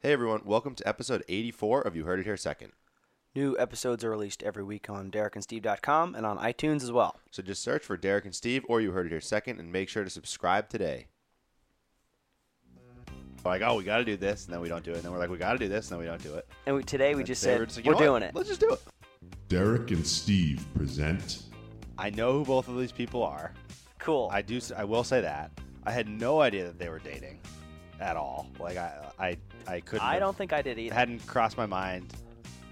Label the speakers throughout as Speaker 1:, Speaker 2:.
Speaker 1: Hey everyone, welcome to episode 84 of You Heard It Here Second.
Speaker 2: New episodes are released every week on DerekandSteve.com and on iTunes as well.
Speaker 1: So just search for Derek and Steve or You Heard It Here Second and make sure to subscribe today. We're like, oh, we got to do this, and then we don't do it. And then we're like, we got to do this, and then we don't do it.
Speaker 2: And we, today we just
Speaker 1: today
Speaker 2: said
Speaker 1: we're just like,
Speaker 2: we're
Speaker 1: know
Speaker 2: doing
Speaker 1: what?
Speaker 2: it.
Speaker 1: Let's just do it.
Speaker 3: Derek and Steve present
Speaker 1: I know who both of these people are.
Speaker 2: Cool.
Speaker 1: I do. s- I will say that I had no idea that they were dating at all. Like I, I, I couldn't.
Speaker 2: I don't think I did either.
Speaker 1: hadn't crossed my mind.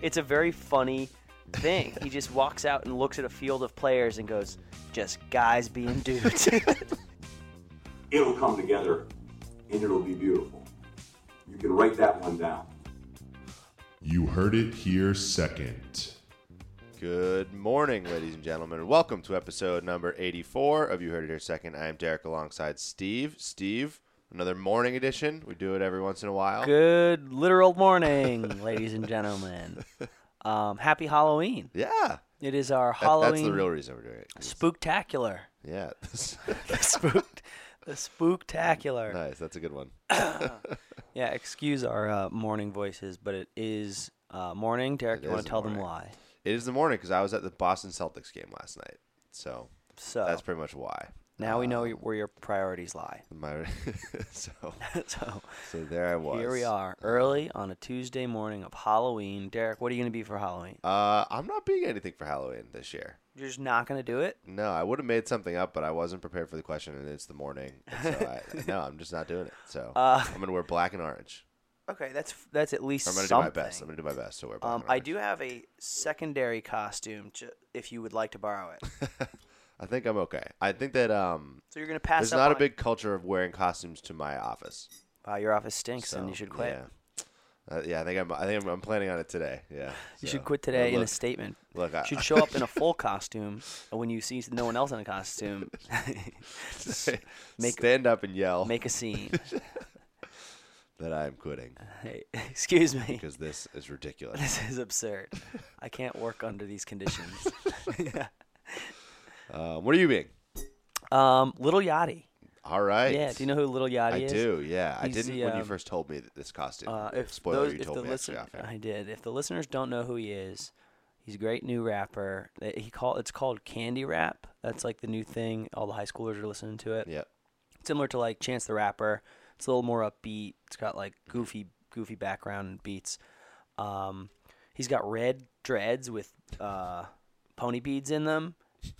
Speaker 2: It's a very funny thing. he just walks out and looks at a field of players and goes, "Just guys being dudes."
Speaker 4: it'll come together and it'll be beautiful. You can write that one down.
Speaker 3: You Heard It Here Second.
Speaker 1: Good morning, ladies and gentlemen. Welcome to episode number 84 of You Heard It Here Second. I am Derek alongside Steve. Steve, another morning edition. We do it every once in a while.
Speaker 2: Good literal morning, ladies and gentlemen. Um, happy Halloween!
Speaker 1: Yeah.
Speaker 2: It is our
Speaker 1: That-
Speaker 2: Halloween
Speaker 1: that's the real reason we're doing it.
Speaker 2: spooktacular.
Speaker 1: Yeah.
Speaker 2: The spooked, the spooktacular.
Speaker 1: nice. That's a good one.
Speaker 2: Yeah, excuse our uh, morning voices, but it is uh, morning. Derek,
Speaker 1: It
Speaker 2: you want to tell them why?
Speaker 1: It is the morning because I was at the Boston Celtics game last night. So
Speaker 2: So
Speaker 1: that's pretty much why.
Speaker 2: Now we know
Speaker 1: Um,
Speaker 2: where your priorities lie.
Speaker 1: My, so,
Speaker 2: so
Speaker 1: so there I was.
Speaker 2: here we are, early on a Tuesday morning of Halloween. Derek, what are you going to be for Halloween?
Speaker 1: Uh, I'm not being anything for Halloween this year.
Speaker 2: You're just not going to do it?
Speaker 1: No, I would have made something up, but I wasn't prepared for the question, and it's the morning. So I, no, I'm just not doing it. So
Speaker 2: Uh,
Speaker 1: I'm gonna wear black and orange.
Speaker 2: Okay, that's that's at least
Speaker 1: I'm gonna
Speaker 2: something.
Speaker 1: do my best. I'm gonna do my best to wear black
Speaker 2: Um, I do have a secondary costume, ju- if you would like to borrow it.
Speaker 1: I think I'm okay. I think that um,
Speaker 2: So you're to pass
Speaker 1: there's
Speaker 2: up
Speaker 1: not a big culture of wearing costumes to my office.
Speaker 2: Wow, your office stinks, and you should quit.
Speaker 1: Yeah. Uh, yeah, I think I'm. I think I'm, I'm planning on it today. Yeah.
Speaker 2: You
Speaker 1: so,
Speaker 2: should quit today in a
Speaker 1: look,
Speaker 2: statement.
Speaker 1: Look, I
Speaker 2: You should show up in a full costume, and when you see no one else in a costume, make-
Speaker 1: stand up and yell
Speaker 2: make a scene.
Speaker 1: that I'm quitting
Speaker 2: Hey, excuse me.
Speaker 1: because this is ridiculous.
Speaker 2: This is absurd. I can't work under these conditions.
Speaker 1: Um, what are you being?
Speaker 2: um, Lil Yachty.
Speaker 1: All right.
Speaker 2: Yeah, do you know who Lil Yachty
Speaker 1: I
Speaker 2: is?
Speaker 1: I do. Yeah, I didn't
Speaker 2: the,
Speaker 1: when you
Speaker 2: um,
Speaker 1: first told me that this costume.
Speaker 2: Uh, if
Speaker 1: Spoiler,
Speaker 2: those,
Speaker 1: you
Speaker 2: if
Speaker 1: told
Speaker 2: the
Speaker 1: me
Speaker 2: listen-. I did. If the listeners don't know who he is, he's a great new rapper. He call it's called Candy Rap. That's like the new thing. All the high schoolers are listening to it.
Speaker 1: Yep.
Speaker 2: Similar to like Chance the Rapper. It's a little more upbeat. It's got like goofy, goofy background and beats. Um, he's got red dreads with uh, pony beads in them,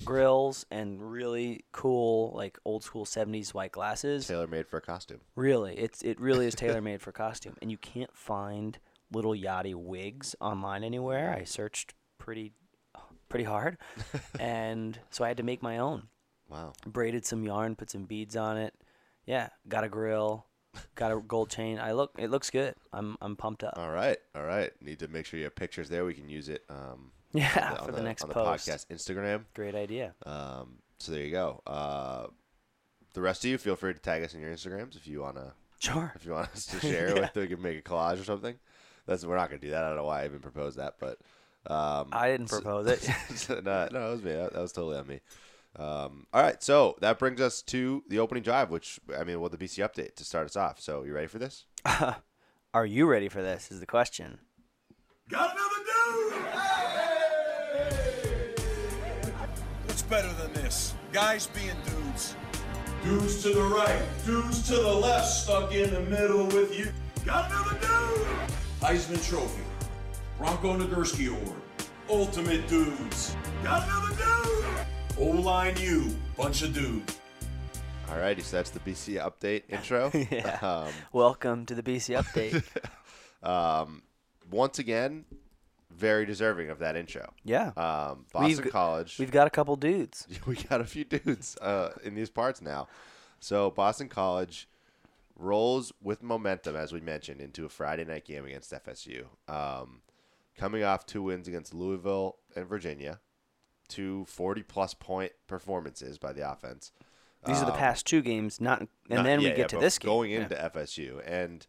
Speaker 2: grills, and really cool like old school '70s white glasses.
Speaker 1: Tailor made for a costume.
Speaker 2: Really, it's it really is tailor made for costume, and you can't find lil Yachty wigs online anywhere. I searched pretty pretty hard, and so I had to make my own.
Speaker 1: Wow.
Speaker 2: Braided some yarn, put some beads on it. Yeah, got a grill, got a gold chain. I look, it looks good. I'm I'm pumped up.
Speaker 1: All right. All right. Need to make sure you have pictures there. We can use it. Um,
Speaker 2: yeah,
Speaker 1: on the,
Speaker 2: for
Speaker 1: on
Speaker 2: the, next
Speaker 1: on the
Speaker 2: post.
Speaker 1: podcast Instagram.
Speaker 2: Great idea.
Speaker 1: Um, so there you go. Uh, the rest of you, feel free to tag us in your Instagrams if you wanna
Speaker 2: Sure.
Speaker 1: if you want us to share
Speaker 2: Yeah.
Speaker 1: with. We can make a collage or something. That's we're not gonna do that. I don't know why I even proposed that, but um,
Speaker 2: I didn't propose it.
Speaker 1: so, no, no, it was me. That, that was totally on me. Um, all right, so that brings us to the opening drive, which I mean, well, the BC update to start us off. So you ready for this?
Speaker 2: Are you ready for this? Is the question.
Speaker 4: Got another dude!
Speaker 5: Better than this? Guys being dudes.
Speaker 6: Dudes to the right, dudes to the left, stuck in the middle with you.
Speaker 4: Got another dude!
Speaker 6: Heisman Trophy, Bronco Nagurski Award, Ultimate Dudes,
Speaker 4: Got another dude!
Speaker 6: O-Line U, bunch of dudes.
Speaker 1: All righty, so that's the BC update intro.
Speaker 2: Yeah.
Speaker 1: Um,
Speaker 2: Welcome to the BC update.
Speaker 1: um, once again, very deserving of that intro.
Speaker 2: yeah.
Speaker 1: Um, Boston
Speaker 2: We've-
Speaker 1: College.
Speaker 2: We've got a couple dudes.
Speaker 1: we got a few dudes uh, in these parts now. So Boston College rolls with momentum, as we mentioned, into a Friday night game against FSU. Um, coming off two wins against Louisville and Virginia, two 40 plus point performances by the offense.
Speaker 2: These are the
Speaker 1: Um,
Speaker 2: past two games, not, and
Speaker 1: not-
Speaker 2: then we
Speaker 1: yeah,
Speaker 2: get
Speaker 1: yeah,
Speaker 2: to this game.
Speaker 1: going
Speaker 2: Yeah.
Speaker 1: into FSU, and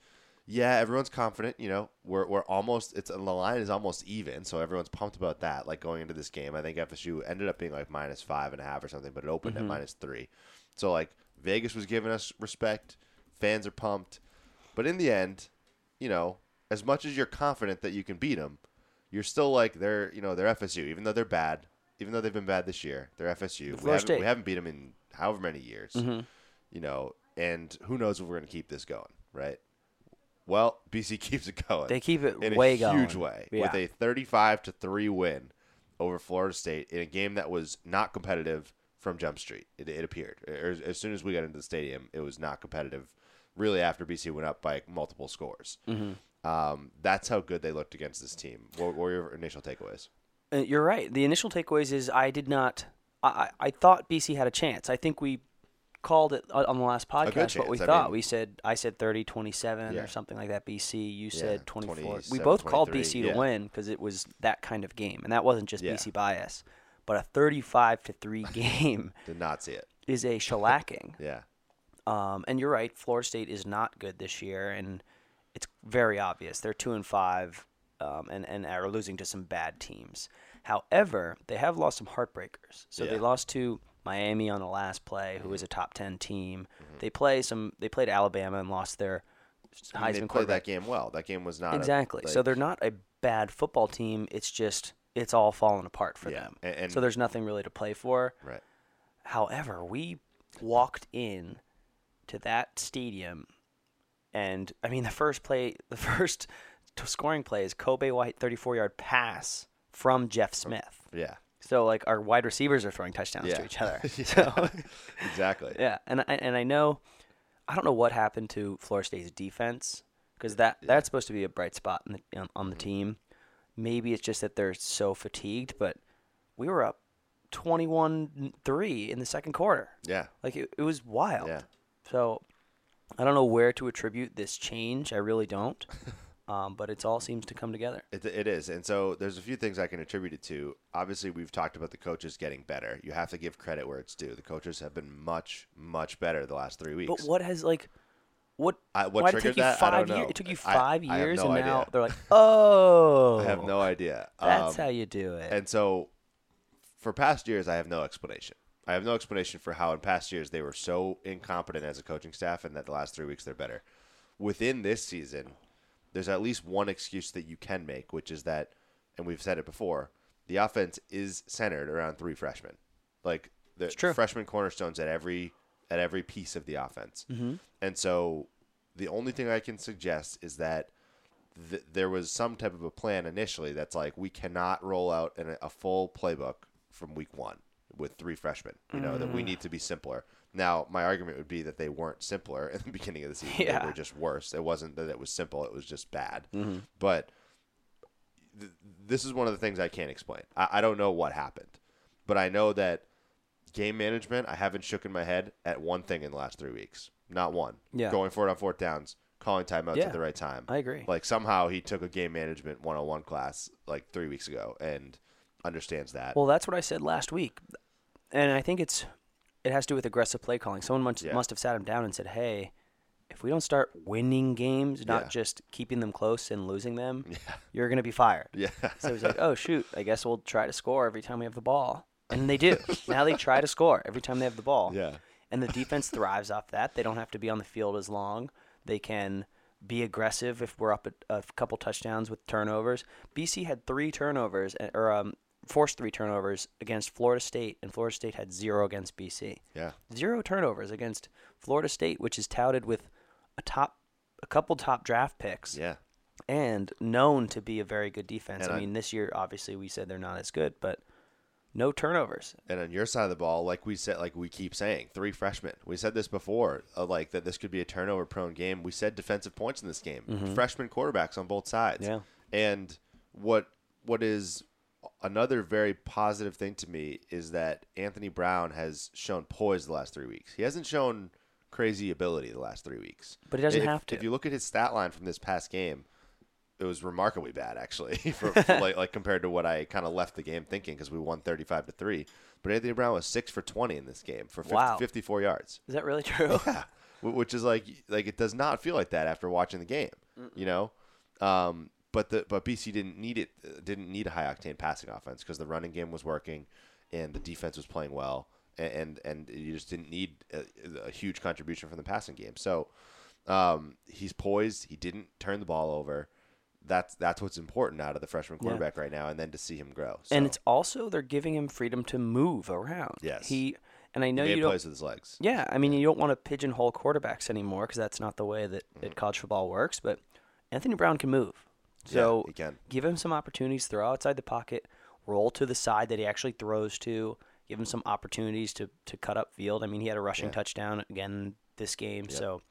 Speaker 1: yeah, everyone's confident. You know, we're we're almost. It's the line is almost even, so everyone's pumped about that. Like going into this game, I think FSU ended up being like minus five and a half or something, but it opened
Speaker 2: Mm-hmm.
Speaker 1: at minus three. So like Vegas was giving us respect. Fans are pumped, but in the end, you know, as much as you're confident that you can beat them, you're still like they're you know they're FSU, even though they're bad, even though they've been bad this year. They're FSU. We haven't,
Speaker 2: State.
Speaker 1: we haven't beat them in however many years.
Speaker 2: Mm-hmm.
Speaker 1: You know, and who knows if we're going to keep this going, right? Well, BC keeps it going.
Speaker 2: They keep it
Speaker 1: in
Speaker 2: way
Speaker 1: a huge
Speaker 2: going.
Speaker 1: way
Speaker 2: Yeah.
Speaker 1: with a 35 to three win over Florida State in a game that was not competitive from Jump Street. It, it appeared As- soon as we got into the stadium, it was not competitive. Really, after BC went up by multiple scores.
Speaker 2: Mm-hmm.
Speaker 1: Um, that's how good they looked against this team. What, were your initial takeaways?
Speaker 2: Uh, You're right. The initial takeaways is I did not. I, I I thought BC had a chance. I think we called it on the last podcast what we
Speaker 1: chance. I
Speaker 2: thought.
Speaker 1: mean-
Speaker 2: we said I said 30 27
Speaker 1: Yeah.
Speaker 2: or something like that BC. You said 24. we both called BC
Speaker 1: yeah.
Speaker 2: to win because it was that kind of game and that wasn't just. BC bias. But a 35 to 3 game
Speaker 1: Did not see it.
Speaker 2: is a shellacking.
Speaker 1: Yeah.
Speaker 2: Um, and you're right. Florida State is not good this year, and it's very obvious. They're two and five, um, and and are losing to some bad teams. However, they have lost some heartbreakers. So they lost to Miami on the last play, who is a top ten team.
Speaker 1: Mm-hmm.
Speaker 2: They play some. They played Alabama and lost their
Speaker 1: I mean, they played that game well. That game was not a-
Speaker 2: Exactly. so they're not a bad football team. It's just it's all falling apart for
Speaker 1: Yeah,
Speaker 2: them.
Speaker 1: and- and-
Speaker 2: so there's nothing really to play for.
Speaker 1: right.
Speaker 2: However, we walked in to that stadium, and I mean the first play, the first scoring play is Kobay White 34 yard pass from Jeff Smith.
Speaker 1: Yeah.
Speaker 2: So like our wide receivers are throwing touchdowns
Speaker 1: Yeah.
Speaker 2: to each other.
Speaker 1: Yeah.
Speaker 2: So
Speaker 1: Exactly.
Speaker 2: yeah, and I, and I know, I don't know what happened to Florida State's defense because that that's supposed to be a bright spot in the, on, on the
Speaker 1: Mm-hmm.
Speaker 2: team. Maybe it's just that they're so fatigued, but we were up 21-3 in the second quarter.
Speaker 1: Yeah.
Speaker 2: Like it, it was wild.
Speaker 1: Yeah.
Speaker 2: So I don't know where to attribute this change. I really don't. um, but it all seems to come together.
Speaker 1: It, it is. And so there's a few things I can attribute it to. Obviously, we've talked about the coaches getting better. You have to give credit where it's due. The coaches have been much, much better the last three weeks.
Speaker 2: But what has like what?
Speaker 1: I- what
Speaker 2: why it
Speaker 1: triggered
Speaker 2: you
Speaker 1: that? I don't
Speaker 2: five years?
Speaker 1: know.
Speaker 2: It took you
Speaker 1: I-
Speaker 2: five
Speaker 1: I
Speaker 2: years,
Speaker 1: no
Speaker 2: and now they're like, oh,
Speaker 1: I have no idea.
Speaker 2: That's
Speaker 1: Um,
Speaker 2: how you do it.
Speaker 1: And so for past years, I have no explanation. I have no explanation for how in past years they were so incompetent as a coaching staff and that the last three weeks they're better. Within this season, there's at least one excuse that you can make, which is that, and we've said it before, the offense is centered around three freshmen. Like the freshman cornerstones at every at every piece of the offense. Mm-hmm. And so the only thing I can suggest is that th- there was some type of a plan initially that's like we cannot roll out an, a full playbook from week one with three freshmen. You know that we need to be simpler. Now, my argument would be that they weren't simpler in the beginning of the season.
Speaker 2: Yeah.
Speaker 1: They were just worse. It wasn't that it was simple; it was just bad. Mm-hmm. But th- this is one of the things I can't explain. I, I don't know what happened, but I know that game management. I haven't shooken my head at one thing in the last three weeks. Not one.
Speaker 2: Yeah.
Speaker 1: Going for it on fourth downs, calling timeouts
Speaker 2: Yeah.
Speaker 1: at the right time.
Speaker 2: I agree.
Speaker 1: Like somehow he took a game management 101 class like three weeks ago and understands that.
Speaker 2: Well, that's what I said last week, and I think it's it has to do with aggressive play calling. Someone must,
Speaker 1: Yeah.
Speaker 2: must have sat him down and said, "Hey, if we don't start winning games, not
Speaker 1: Yeah.
Speaker 2: just keeping them close and losing them,
Speaker 1: Yeah.
Speaker 2: you're going to be fired."
Speaker 1: yeah.
Speaker 2: So he's like, "Oh shoot, I guess we'll try to score every time we have the ball." And they do. now they try to score every time they have the ball.
Speaker 1: Yeah.
Speaker 2: And the defense thrives off that. They don't have to be on the field as long. They can be aggressive if we're up at a couple touchdowns with turnovers. BC had three turnovers uh, or um, forced three turnovers against Florida State, and Florida State had zero against BC.
Speaker 1: Yeah.
Speaker 2: Zero turnovers against Florida State, which is touted with a top, a couple top draft picks
Speaker 1: Yeah.
Speaker 2: and known to be a very good defense. I
Speaker 1: I-
Speaker 2: mean, this year obviously we said they're not as good, but no turnovers.
Speaker 1: And on your side of the ball, like we said, like we keep saying, three freshmen. We said this before, uh, like that this could be a turnover-prone game. We said defensive points in this game. Freshman quarterbacks on both sides.
Speaker 2: Mm-hmm. Yeah.
Speaker 1: And what what is another very positive thing to me is that Anthony Brown has shown poise the last three weeks. He hasn't shown crazy ability the last three weeks.
Speaker 2: But he doesn't
Speaker 1: If-
Speaker 2: have to.
Speaker 1: If you look at his stat line from this past game, it was remarkably bad actually, for, for like, like compared to what I kind of left the game thinking because we won thirty five to three. But Anthony Brown was six for twenty in this game for 50,
Speaker 2: Wow.
Speaker 1: 54 yards.
Speaker 2: Is that really true?
Speaker 1: Yeah, which is like like it does not feel like that after watching the game, you know. Um, but the but BC didn't need it didn't need a high octane passing offense because the running game was working and the defense was playing well and and, and you just didn't need a, a huge contribution from the passing game. So um, he's poised. He didn't turn the ball over. that's that's what's important out of the freshman quarterback right now, and then to see him grow. So,
Speaker 2: And it's also they're giving him freedom to move around.
Speaker 1: Yes.
Speaker 2: He and I know
Speaker 1: he
Speaker 2: you don't.
Speaker 1: plays with his legs.
Speaker 2: Yeah, I mean you don't want to pigeonhole quarterbacks anymore because that's not the way that,
Speaker 1: Mm-hmm.
Speaker 2: that college football works. But Anthony Brown can move, so
Speaker 1: can.
Speaker 2: give him some opportunities. Throw outside the pocket, roll to the side that he actually throws to. Give him some opportunities to to cut up field. I mean, he had a rushing
Speaker 1: Yeah.
Speaker 2: touchdown again this game. So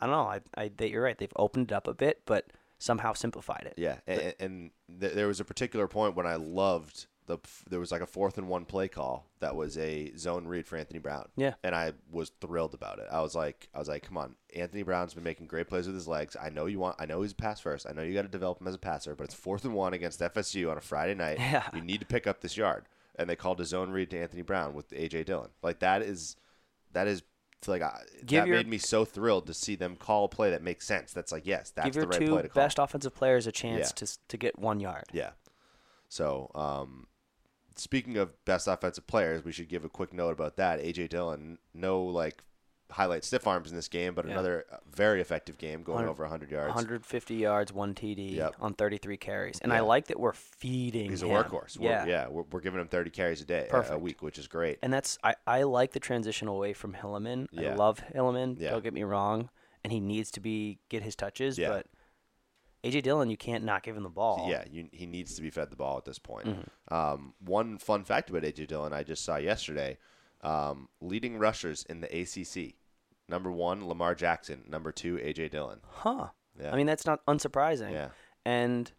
Speaker 2: I don't know. I, I you're right. They've opened it up a bit, but somehow simplified it.
Speaker 1: Yeah, and, and th- there was a particular point when I loved the. There was like a fourth and one play call that was a zone read for Anthony Brown.
Speaker 2: Yeah.
Speaker 1: and I was thrilled about it. I was like, I was like, come on, Anthony Brown's been making great plays with his legs. I know you want. I know he's a pass first. I know you got to develop him as a passer, but it's fourth and one against FSU on a Friday night.
Speaker 2: Yeah.
Speaker 1: you need to pick up this yard. And they called a zone read to Anthony Brown with AJ Dillon. Like that is, that is. Like I, that
Speaker 2: your-
Speaker 1: made me so thrilled to see them call a play that makes sense. That's like yes, that's
Speaker 2: Give your
Speaker 1: the right
Speaker 2: two
Speaker 1: play to call.
Speaker 2: best offensive players a chance
Speaker 1: Yeah.
Speaker 2: to to get one yard.
Speaker 1: Yeah. So, um, speaking of best offensive players, we should give a quick note about that. AJ Dillon, no like highlight stiff arms in this game, but
Speaker 2: Yeah.
Speaker 1: another uh, very effective game, going
Speaker 2: 100
Speaker 1: over 100 yards.
Speaker 2: 150 yards, one TD
Speaker 1: Yep.
Speaker 2: on 33 carries, and I like that we're feeding.
Speaker 1: He's a
Speaker 2: him.
Speaker 1: workhorse.
Speaker 2: Yeah,
Speaker 1: We're, yeah, we're, we're giving him 30 carries a day, a- a week, which is great.
Speaker 2: and that's I, I like the transition away from Hilliman. I love Hilliman.
Speaker 1: Yeah.
Speaker 2: Don't get me wrong, and he needs to be get his touches,
Speaker 1: Yeah.
Speaker 2: but AJ Dillon, you can't not give him the ball.
Speaker 1: Yeah, you, he needs to be fed the ball at this point.
Speaker 2: Mm-hmm.
Speaker 1: Um, one fun fact about AJ Dillon I just saw yesterday: um, leading rushers in the ACC. Number one, Lamar Jackson. Number two, AJ Dillon.
Speaker 2: Huh.
Speaker 1: Yeah.
Speaker 2: I mean, that's not unsurprising.
Speaker 1: Yeah.
Speaker 2: And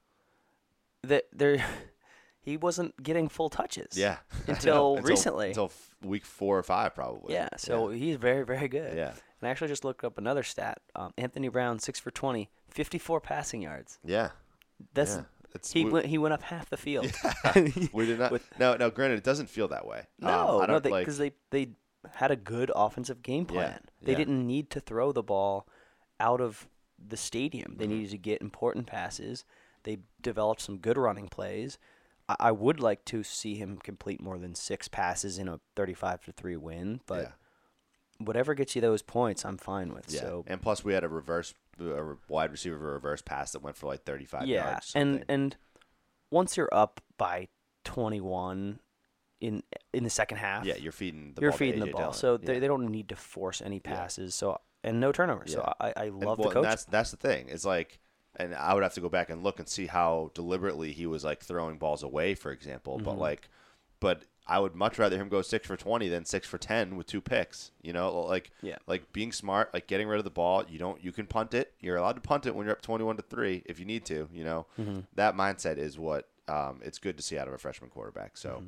Speaker 2: that there, he wasn't getting full touches.
Speaker 1: Yeah. Know.
Speaker 2: Until recently.
Speaker 1: Until f- week four or five, probably.
Speaker 2: Yeah, so he's very, very good.
Speaker 1: Yeah.
Speaker 2: And I actually just looked up another stat. Um, Anthony Brown, six for 20, 54 passing yards.
Speaker 1: Yeah.
Speaker 2: That's
Speaker 1: Yeah. It's-
Speaker 2: he
Speaker 1: we-
Speaker 2: went he went up half the field.
Speaker 1: We did not. no, no. Granted, it doesn't feel that way. Um,
Speaker 2: no,
Speaker 1: I
Speaker 2: no, because
Speaker 1: like.
Speaker 2: they, they had a good offensive game
Speaker 1: Yeah,
Speaker 2: plan. They
Speaker 1: yeah.
Speaker 2: didn't need to throw the ball out of the stadium.
Speaker 1: Mm-hmm.
Speaker 2: They needed to get important passes. They developed some good running plays. I, I would like to see him complete more than six passes in a thirty-five to three win, but
Speaker 1: Yeah.
Speaker 2: whatever gets you those points, I'm fine with.
Speaker 1: yeah.
Speaker 2: So
Speaker 1: and plus, we had a reverse, a wide receiver reverse pass that went for like 35
Speaker 2: yeah,
Speaker 1: yards.
Speaker 2: and and once you're up by 21 in in the second half,
Speaker 1: yeah, you're feeding the ball.
Speaker 2: you're
Speaker 1: ball
Speaker 2: feeding the ball,
Speaker 1: Dillon.
Speaker 2: so they,
Speaker 1: Yeah.
Speaker 2: they don't need to force any passes. So and no turnovers. So
Speaker 1: Yeah.
Speaker 2: I, I
Speaker 1: And,
Speaker 2: love
Speaker 1: well,
Speaker 2: the
Speaker 1: and
Speaker 2: coach.
Speaker 1: That's that's the thing. It's like, and I would have to go back and look and see how deliberately he was like throwing balls away, for example. But
Speaker 2: Mm-hmm.
Speaker 1: like, but I would much rather him go six for twenty than six for ten with two picks. You know, like
Speaker 2: Yeah.
Speaker 1: like being smart, like getting rid of the ball. You don't, you can punt it. You're allowed to punt it when you're up twenty-one to three if you need to. You know,
Speaker 2: Mm-hmm.
Speaker 1: that mindset is what um, it's good to see out of a freshman quarterback. So,
Speaker 2: Mm-hmm.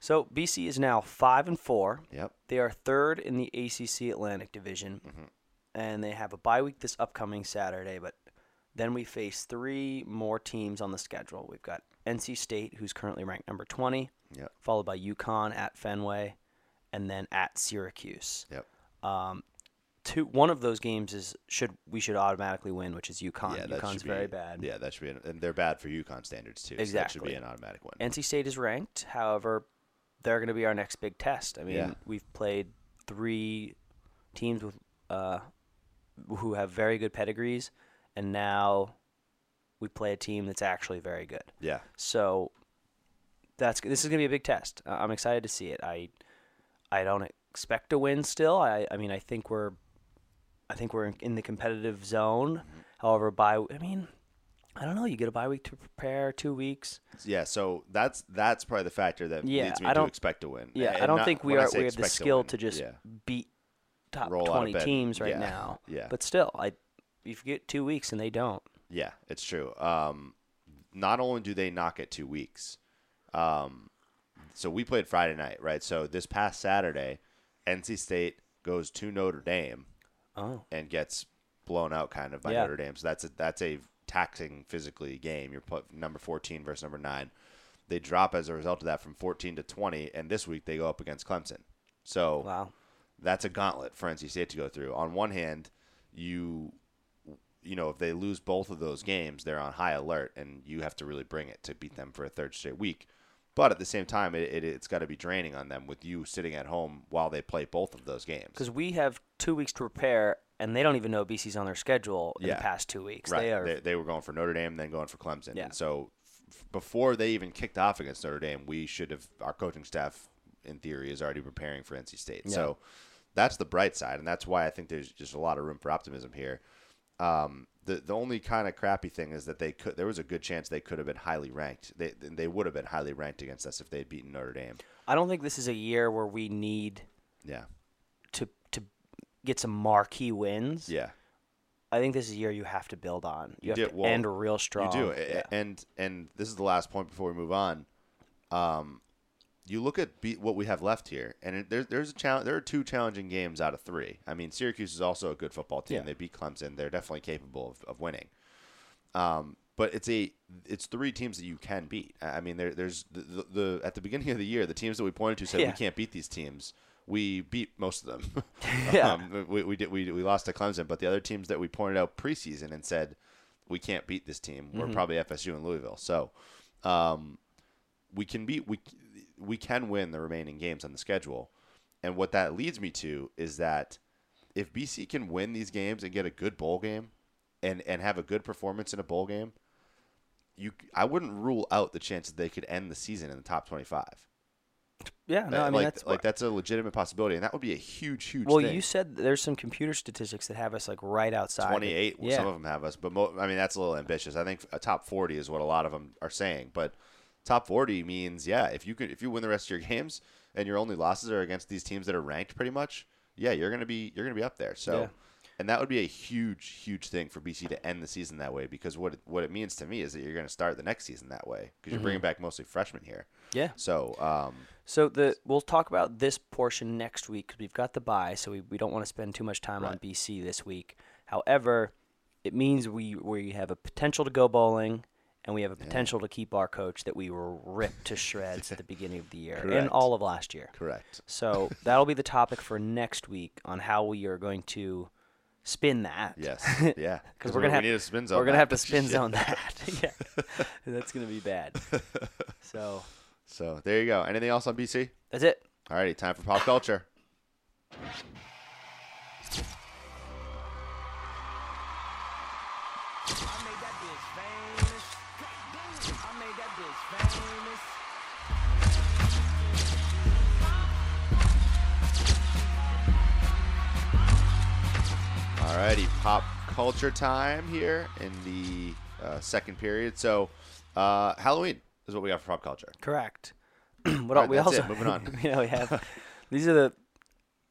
Speaker 2: So BC is now five and four.
Speaker 1: yep,
Speaker 2: They are third in the ACC Atlantic Division,
Speaker 1: Mm-hmm.
Speaker 2: and they have a bye week this upcoming Saturday. But then we face three more teams on the schedule. We've got NC State, who's currently ranked number twenty,
Speaker 1: yep,
Speaker 2: followed by UConn at Fenway, and then at Syracuse.
Speaker 1: yep.
Speaker 2: Um, two one of those games is should we should automatically win, which is UConn.
Speaker 1: Yeah, that
Speaker 2: UConn's
Speaker 1: should
Speaker 2: very
Speaker 1: be,
Speaker 2: bad.
Speaker 1: Yeah, that should be, an, and they're bad for UConn standards too. So that should be an automatic win.
Speaker 2: NC State is ranked. However, they're going to be our next big test. I mean,
Speaker 1: Yeah.
Speaker 2: we've played three teams with uh, who have very good pedigrees, and now we play a team that's actually very good.
Speaker 1: yeah,
Speaker 2: So that's this is going to be a big test. Uh, I'm excited to see it. I I don't expect to win still. I I mean, I think we're I think we're in, the competitive zone. However, by I mean, I don't know. You get a bye week to prepare, two weeks.
Speaker 1: Yeah, so that's that's probably the factor that
Speaker 2: Yeah,
Speaker 1: leads me
Speaker 2: I don't-
Speaker 1: expect to win.
Speaker 2: Yeah,
Speaker 1: And
Speaker 2: I don't
Speaker 1: not-
Speaker 2: think we are. We have the skill
Speaker 1: win,
Speaker 2: to just
Speaker 1: yeah.
Speaker 2: beat top
Speaker 1: Roll
Speaker 2: twenty teams right
Speaker 1: Yeah,
Speaker 2: now.
Speaker 1: yeah.
Speaker 2: But still, I if you get two weeks and they don't,
Speaker 1: Yeah, it's true. Um, not only do they not get two weeks, um, so we played Friday night, right? So this past Saturday, NC State goes to Notre Dame
Speaker 2: oh,
Speaker 1: and gets blown out kind of by
Speaker 2: Yeah.
Speaker 1: Notre Dame. So that's a, that's a taxing physically game. You're put number 14 versus number 9. They drop as a result of that from 14 to 20 and this week they go up against Clemson. So
Speaker 2: wow,
Speaker 1: that's a gauntlet for NC State to go through. On one hand, you you know, if they lose both of those games, they're on high alert and you have to really bring it to beat them for a third straight week. But at the same time, it, it, it's got to be draining on them with you sitting at home while they play both of those games.
Speaker 2: because we have two weeks to prepare and they don't even know BC's on their schedule in
Speaker 1: Yeah.
Speaker 2: the past two weeks.
Speaker 1: Right.
Speaker 2: They are.
Speaker 1: They, they were going for Notre Dame, then going for Clemson.
Speaker 2: Yeah.
Speaker 1: And so f- before they even kicked off against Notre Dame, we should have our coaching staff, in theory, is already preparing for NC State. So that's the bright side, and that's why I think there's just a lot of room for optimism here. Um, the the only kind of crappy thing is that they could there was a good chance they could have been highly ranked. They they would have been highly ranked against us if they had beaten Notre Dame.
Speaker 2: I don't think this is a year where we need
Speaker 1: Yeah.
Speaker 2: to to get some marquee wins.
Speaker 1: Yeah.
Speaker 2: I think this is a year you have to build on. You, have
Speaker 1: do-
Speaker 2: to
Speaker 1: well,
Speaker 2: end real strong.
Speaker 1: You do,
Speaker 2: Yeah.
Speaker 1: and and this is the last point before we move on. Um, you look at be- what we have left here, and it, there's there's a challenge. There are two challenging games out of three. I mean, Syracuse is also a good football team.
Speaker 2: Yeah.
Speaker 1: They beat Clemson. They're definitely capable of, of winning. Um, but it's a it's three teams that you can beat. I mean, there, there's the, the, the at the beginning of the year, the teams that we pointed to said
Speaker 2: Yeah.
Speaker 1: we can't beat these teams. We beat most of them.
Speaker 2: Yeah.
Speaker 1: um, we, we did we, we lost to Clemson, but the other teams that we pointed out preseason and said we can't beat this team were probably FSU and Louisville. So um, we can beat we we can win the remaining games on the schedule. And what that leads me to is that if BC can win these games and get a good bowl game and and have a good performance in a bowl game, you I wouldn't rule out the chance that they could end the season in the top 25.
Speaker 2: yeah, no, I mean
Speaker 1: like
Speaker 2: that's
Speaker 1: like that's a legitimate possibility and that would be a huge huge
Speaker 2: Well,
Speaker 1: thing.
Speaker 2: you said there's some computer statistics that have us like right outside.
Speaker 1: 28
Speaker 2: Yeah.
Speaker 1: some of them have us but mo- i mean that's a little ambitious i think a top 40 is what a lot of them are saying but top 40 means yeah if you could if you win the rest of your games and your only losses are against these teams that are ranked pretty much yeah you're gonna be you're gonna be up there so
Speaker 2: Yeah.
Speaker 1: and that would be a huge huge thing for bc to end the season that way because what it, what it means to me is that you're gonna start the next season that way because you're bringing back mostly freshmen here
Speaker 2: Mm-hmm. Yeah.
Speaker 1: so um
Speaker 2: So the we'll talk about this portion next week because we've got the bye, so we, we don't want to spend too much time on BC this week. However, it means we we have a potential to go bowling, and we have a potential to keep our coach that we were ripped to shreds at the beginning of the year and all of last year.
Speaker 1: correct
Speaker 2: So that'll be the topic for next week on how we are going to spin that.
Speaker 1: yes yeah
Speaker 2: because we're gonna have
Speaker 1: need a spin zone
Speaker 2: We're gonna have to spin zone that. yeah, that's gonna be bad. So
Speaker 1: so there you go anything else on bc
Speaker 2: that's it.
Speaker 1: All righty. time for pop culture. Alrighty, pop culture time here in the uh, second period. So, uh, Halloween is what we got for pop culture.
Speaker 2: Correct. what
Speaker 1: All
Speaker 2: we
Speaker 1: that's
Speaker 2: also
Speaker 1: it. Moving on.
Speaker 2: you know, we have these are the.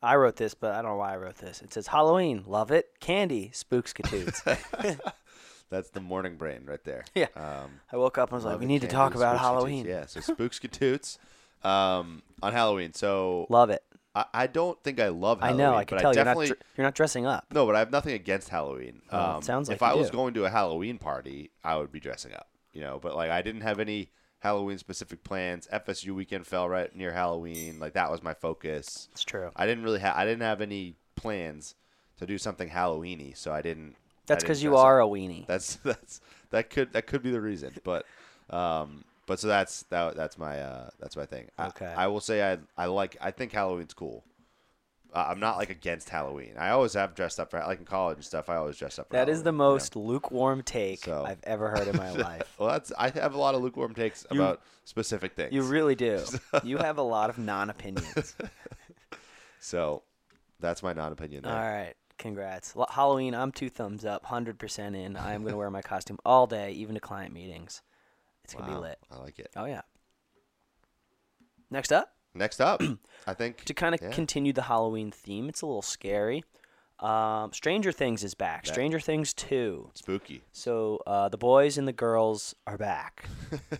Speaker 2: I wrote this, but I don't know why I wrote this. It says Halloween, love it. Candy, spooks, katoots.
Speaker 1: That's the morning brain right there.
Speaker 2: yeah.
Speaker 1: Um,
Speaker 2: I woke up and was like, we need to talk about Halloween.
Speaker 1: Yeah, so spooks katoots um, on Halloween. So
Speaker 2: Love it.
Speaker 1: I, I don't think I love
Speaker 2: I know. I can
Speaker 1: but
Speaker 2: tell
Speaker 1: I
Speaker 2: you're not dr- you're not dressing up.
Speaker 1: no, but I have nothing against Halloween.
Speaker 2: Well, it
Speaker 1: um,
Speaker 2: sounds
Speaker 1: if
Speaker 2: like
Speaker 1: I
Speaker 2: you
Speaker 1: was going to a Halloween party, I would be dressing up. You know, but like I didn't have any Halloween specific plans. FSU weekend fell right near Halloween. Like that was my focus.
Speaker 2: It's true.
Speaker 1: I didn't really have. I didn't have any plans to do something Halloweeny, so I didn't.
Speaker 2: That's
Speaker 1: because
Speaker 2: you are a weenie.
Speaker 1: That's that's that could that could be the reason, but um, but so that's that that's my uh that's my thing. I-
Speaker 2: Okay.
Speaker 1: I, will say I I like I think Halloween's cool. Uh, I'm not like against Halloween. I always have dressed up for like in college and stuff. I always dress up. For
Speaker 2: That is the
Speaker 1: Halloween, you know?
Speaker 2: most lukewarm take
Speaker 1: So-
Speaker 2: I've ever heard in my life.
Speaker 1: Well, that's I have a lot of lukewarm takes
Speaker 2: You-
Speaker 1: about specific things.
Speaker 2: You really do. You have a lot of non-opinions.
Speaker 1: so that's my non-opinion.
Speaker 2: All right. Congrats. Halloween, I'm two thumbs up, 100% in. I am going to wear my costume all day, even to client meetings. It's going to be lit.
Speaker 1: I like it.
Speaker 2: Oh, yeah. Next up,
Speaker 1: Next up, I think
Speaker 2: to kind of
Speaker 1: yeah.
Speaker 2: continue the Halloween theme, it's a little scary. Um, Stranger Things is back.
Speaker 1: Back.
Speaker 2: Stranger Things 2.
Speaker 1: spooky.
Speaker 2: So uh, the boys and the girls are back.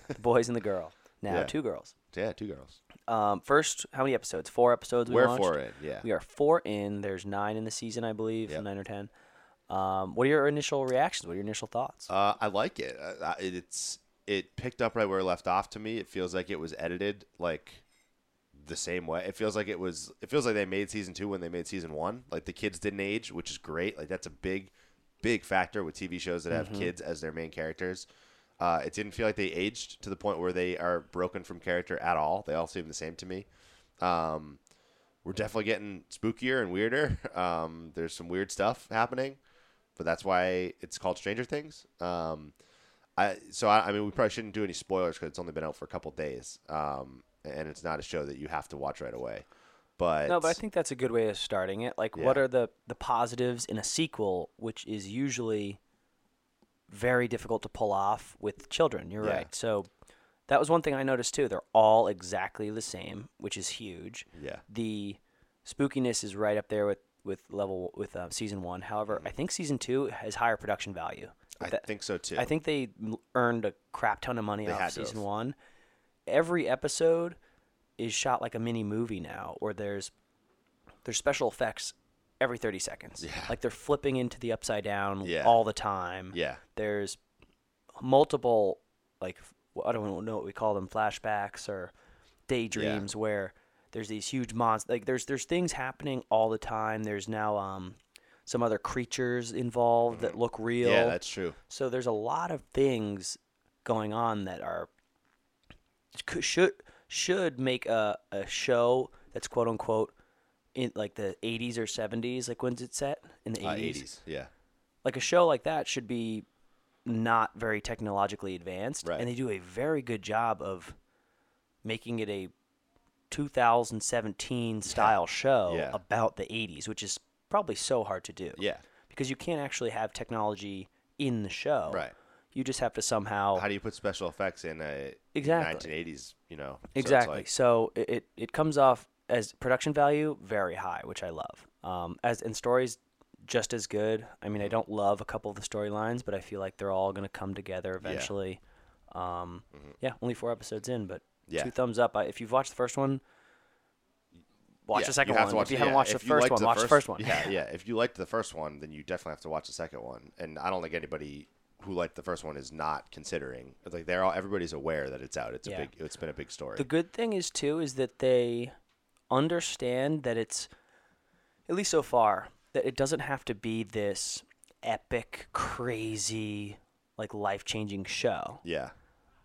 Speaker 2: the boys and the girl. Now,
Speaker 1: Yeah.
Speaker 2: two girls.
Speaker 1: Yeah, two girls.
Speaker 2: Um, first, how many episodes? Four episodes. We
Speaker 1: We're
Speaker 2: launched?
Speaker 1: for it. Yeah.
Speaker 2: We are four in. There's nine in the season, I believe,
Speaker 1: Yep.
Speaker 2: nine or ten. Um, what are your initial reactions? What are your initial thoughts?
Speaker 1: Uh, I like it. Uh, uh, it. It's it picked up right where it left off to me. It feels like it was edited like the same way. It feels like it was. It feels like they made season two when they made season one. Like the kids didn't age, which is great. Like that's a big, big factor with TV shows that have kids as their main characters. Uh, it didn't feel like they aged to the point where they are broken from character at all. They all seem the same to me. Um, we're definitely getting spookier and weirder. Um, there's some weird stuff happening, but that's why it's called Stranger Things. Um, I so I, I mean we probably shouldn't do any spoilers because it's only been out for a couple days, um, and it's not a show that you have to watch right away. But
Speaker 2: No, but I think that's a good way of starting it. Like, what are the the positives in a sequel, which is usually very difficult to pull off with children? You're
Speaker 1: Yeah.
Speaker 2: right. So that was one thing I noticed too. They're all exactly the same, which is huge.
Speaker 1: Yeah.
Speaker 2: The spookiness is right up there with with level with uh, season one. However, I think season two has higher production value.
Speaker 1: I
Speaker 2: That-
Speaker 1: think so too.
Speaker 2: I think they earned a crap ton of money
Speaker 1: They
Speaker 2: off season one. Every episode is shot like a mini movie now, or there's there's special effects every 30 seconds.
Speaker 1: Yeah.
Speaker 2: Like they're flipping into the upside down
Speaker 1: Yeah.
Speaker 2: all the time.
Speaker 1: Yeah.
Speaker 2: There's multiple like I don't know what we call them flashbacks or daydreams where there's these huge monsters like there's there's things happening all the time. There's now um some other creatures involved that look real.
Speaker 1: Mm-hmm. Yeah, that's true.
Speaker 2: So there's a lot of things going on that are should should make a, a show that's quote unquote in like the 80s or 70s like when's it set in the 80s
Speaker 1: Uh, 80s. Yeah.
Speaker 2: like a show like that should be not very technologically advanced
Speaker 1: Right.
Speaker 2: and they do a very good job of making it a 2017 style show
Speaker 1: Yeah.
Speaker 2: about the 80s which is probably so hard to do
Speaker 1: Yeah.
Speaker 2: because you can't actually have technology in the show
Speaker 1: Right.
Speaker 2: you just have to somehow
Speaker 1: How do you put special effects in a
Speaker 2: Exactly.
Speaker 1: 1980s? You know. So
Speaker 2: exactly.
Speaker 1: like-
Speaker 2: So, it, it comes off as production value very high, which I love. Um, as and stories just as good. I mean, I don't love a couple of the storylines, but I feel like they're all going to come together eventually. Um, yeah, only four episodes in, but
Speaker 1: Mm-hmm. Yeah.
Speaker 2: two thumbs up. I, if you've watched the first one, watch
Speaker 1: Yeah,
Speaker 2: the second one.
Speaker 1: watch
Speaker 2: if you haven't watched the first one, watch the first one.
Speaker 1: Yeah, yeah. If you liked the first one, then you definitely have to watch the second one. And I don't think anybody who liked the first one is not considering. It's like they're all everybody's aware that it's out. It's
Speaker 2: Yeah.
Speaker 1: a big. It's been a big story.
Speaker 2: The good thing is too is that they understand that it's at least so far that it doesn't have to be this epic, crazy, like life-changing show.
Speaker 1: yeah,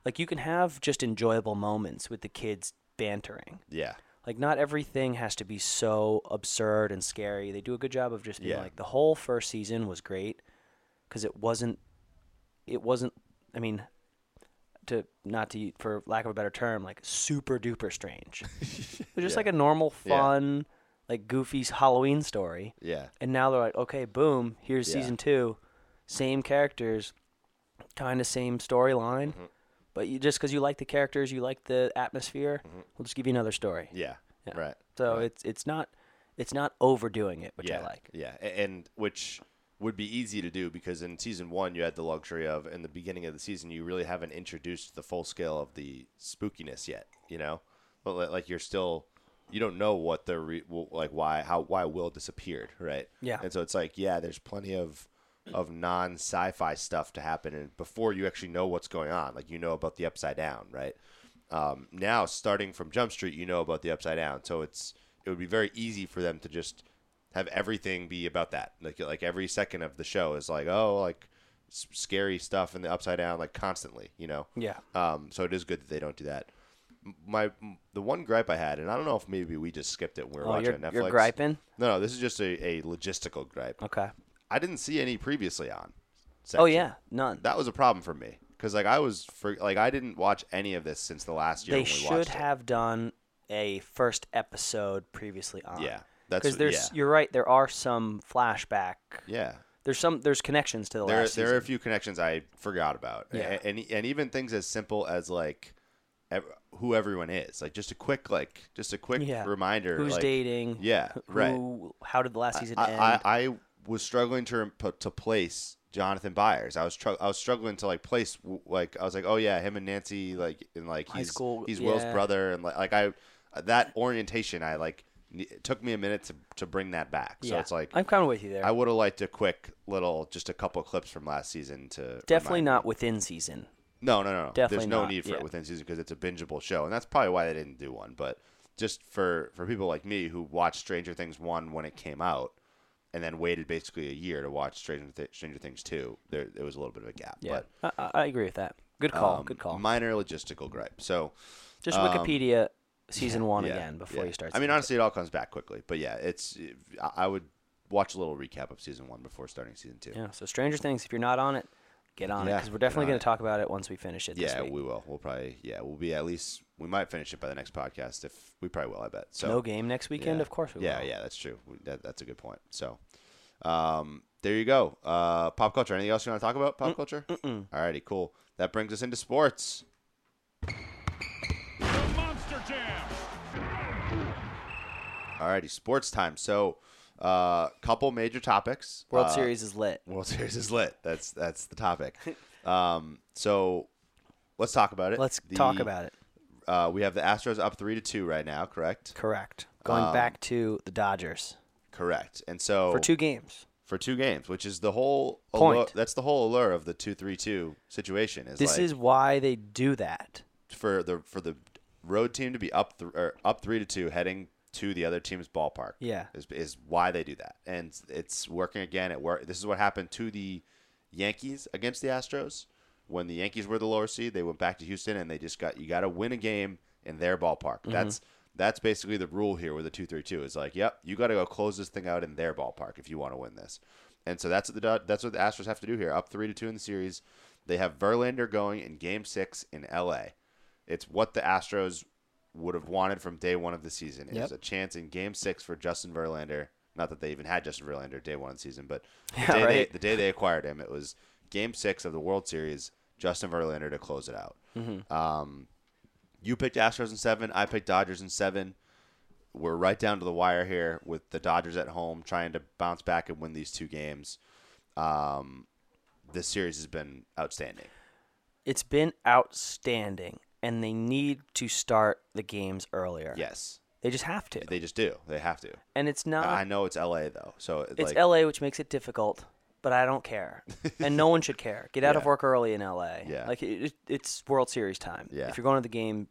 Speaker 2: Like you can have just enjoyable moments with the kids bantering.
Speaker 1: yeah,
Speaker 2: Like not everything has to be so absurd and scary. They do a good job of just being
Speaker 1: Yeah.
Speaker 2: like the whole first season was great because it wasn't it wasn't I mean to not to for lack of a better term like super duper strange. it was just
Speaker 1: Yeah.
Speaker 2: like a normal
Speaker 1: Yeah.
Speaker 2: fun like goofy Halloween story.
Speaker 1: yeah,
Speaker 2: And now they're like okay, boom, here's
Speaker 1: Yeah.
Speaker 2: season 2. Same characters, kind of same storyline.
Speaker 1: Mm-hmm.
Speaker 2: But you just because you like the characters, you like the atmosphere, mm-hmm. we'll just give you another story.
Speaker 1: yeah.
Speaker 2: Yeah.
Speaker 1: Right.
Speaker 2: So
Speaker 1: right.
Speaker 2: it's it's not it's not overdoing it, which
Speaker 1: yeah,
Speaker 2: I like.
Speaker 1: Yeah, and which would be easy to do because in season one you had the luxury of in the beginning of the season you really haven't introduced the full scale of the spookiness yet. You know, but like you're still you don't know what the re- like why how why Will disappeared, right?
Speaker 2: Yeah.
Speaker 1: and so it's like yeah, there's plenty of of non sci-fi stuff to happen and before you actually know what's going on like you know about the upside down right um, now starting from Jump Street, you know about the Upside Down, so it's it would be very easy for them to just have everything be about that. Like like every second of the show is like oh like s- scary stuff in the Upside Down like constantly, you know.
Speaker 2: Yeah.
Speaker 1: Um, so it is good that they don't do that. My the one gripe I had, and I don't know if maybe we just skipped it when we were
Speaker 2: Oh,
Speaker 1: watching
Speaker 2: you're,
Speaker 1: Netflix.
Speaker 2: you're griping?
Speaker 1: No, no, this is just a, a logistical gripe.
Speaker 2: Okay.
Speaker 1: I didn't see any previously on.
Speaker 2: Oh yeah, none.
Speaker 1: That was a problem for me because like I was for like I didn't watch any of this since the last year.
Speaker 2: they should
Speaker 1: watched it.
Speaker 2: have done a first episode previously on.
Speaker 1: Yeah, that's
Speaker 2: because there's
Speaker 1: yeah.
Speaker 2: you're right. There are some flashback.
Speaker 1: Yeah,
Speaker 2: There's some there's connections to the
Speaker 1: there
Speaker 2: last
Speaker 1: there are a few connections I forgot about.
Speaker 2: Yeah.
Speaker 1: A- and and even things as simple as like ev- who everyone is, like just a quick like just a quick
Speaker 2: yeah.
Speaker 1: reminder.
Speaker 2: Who's
Speaker 1: like,
Speaker 2: dating?
Speaker 1: Yeah,
Speaker 2: who,
Speaker 1: right.
Speaker 2: How did the last season end?
Speaker 1: I, I, I was struggling to put- to place Jonathan Byers. I was tr- I was struggling to like place like I was like oh yeah him and Nancy like and like
Speaker 2: High
Speaker 1: he's
Speaker 2: school,
Speaker 1: he's Will's brother and like, like I that orientation I like it took me a minute to to bring that back. So
Speaker 2: yeah.
Speaker 1: it's like
Speaker 2: I'm kind of with you there.
Speaker 1: I would have liked a quick little just a couple clips from last season to
Speaker 2: Definitely not
Speaker 1: me.
Speaker 2: within season.
Speaker 1: No, no, no, no.
Speaker 2: Definitely
Speaker 1: There's no
Speaker 2: not,
Speaker 1: need for
Speaker 2: yeah.
Speaker 1: it within season because it's a bingeable show, and that's probably why they didn't do one. But just for for people like me who watched Stranger Things one when it came out, and then waited basically a year to watch Stranger, Th- Stranger Things two, there there was a little bit of a gap.
Speaker 2: Yeah,
Speaker 1: But
Speaker 2: I, I agree with that. Good call.
Speaker 1: um,
Speaker 2: good call.
Speaker 1: Minor logistical gripe. So
Speaker 2: Just
Speaker 1: um,
Speaker 2: Wikipedia season one
Speaker 1: Yeah,
Speaker 2: again before
Speaker 1: yeah.
Speaker 2: you start.
Speaker 1: I mean, honestly, it all comes back quickly. But yeah, it's. I would watch a little recap of season one before starting season two.
Speaker 2: yeah. So Stranger Things, if you're not on it, get on it because we're definitely going to talk about it once we finish it. this
Speaker 1: Yeah,
Speaker 2: week.
Speaker 1: we will. We'll probably. Yeah, we'll be at least. We might finish it by the next podcast. If we probably will, I bet. So
Speaker 2: no game next weekend,
Speaker 1: yeah.
Speaker 2: of course we
Speaker 1: yeah,
Speaker 2: will.
Speaker 1: yeah, that's true. That, that's a good point. So, um, there you go. Uh, pop culture. Anything else you want to talk about? Pop culture. Mm-mm. Alrighty, cool. That brings us into sports.
Speaker 7: Monster Jam.
Speaker 1: Alrighty, sports time. So, uh, couple major topics.
Speaker 2: World
Speaker 1: Uh,
Speaker 2: Series is lit.
Speaker 1: World Series is lit. That's that's the topic. Um, so let's talk about it.
Speaker 2: Let's
Speaker 1: The-
Speaker 2: talk about it.
Speaker 1: Uh, we have the Astros up three to two right now. Correct.
Speaker 2: Correct. Going
Speaker 1: Um,
Speaker 2: back to the Dodgers
Speaker 1: Correct. And so
Speaker 2: for two games.
Speaker 1: for two games, which is the whole
Speaker 2: Point.
Speaker 1: allure- that's the whole allure of the two three two situation. Is
Speaker 2: This
Speaker 1: like
Speaker 2: is why they do that.
Speaker 1: for the for the road team to be up th- or up three to two, heading to the other team's ballpark.
Speaker 2: Yeah.
Speaker 1: is, is why they do that, and it's working again. It work. This is what happened to the Yankees against the Astros when the Yankees were the lower seed. They went back to Houston, and they just got you got to win a game in their ballpark.
Speaker 2: Mm-hmm.
Speaker 1: That's that's basically the rule here with the two three two. Is like, yep, you got to go close this thing out in their ballpark if you want to win this. And so that's what the that's what the Astros have to do here. Up three to two in the series, they have Verlander going in Game Six in L.A. It's what the Astros would have wanted from day one of the season. It
Speaker 2: Yep.
Speaker 1: was a chance in Game Six for Justin Verlander. Not that they even had Justin Verlander day one of the season, but the,
Speaker 2: Yeah,
Speaker 1: day, they, the day they acquired him, it was Game Six of the World Series. Justin Verlander to close it out.
Speaker 2: Mm-hmm.
Speaker 1: Um, you picked Astros in seven. I picked Dodgers in seven. We're right down to the wire here with the Dodgers at home, trying to bounce back and win these two games. Um, this series has been outstanding.
Speaker 2: It's been outstanding, and they need to start the games earlier.
Speaker 1: Yes,
Speaker 2: They just have to.
Speaker 1: they just do. They have to.
Speaker 2: and it's not.
Speaker 1: I know it's L.A. though, so
Speaker 2: It's
Speaker 1: like,
Speaker 2: LA, which makes it difficult, but I don't care, and no one should care. Get out of work early in LA.
Speaker 1: Yeah.
Speaker 2: like it, it- it's World Series time.
Speaker 1: Yeah.
Speaker 2: if you're going to the game,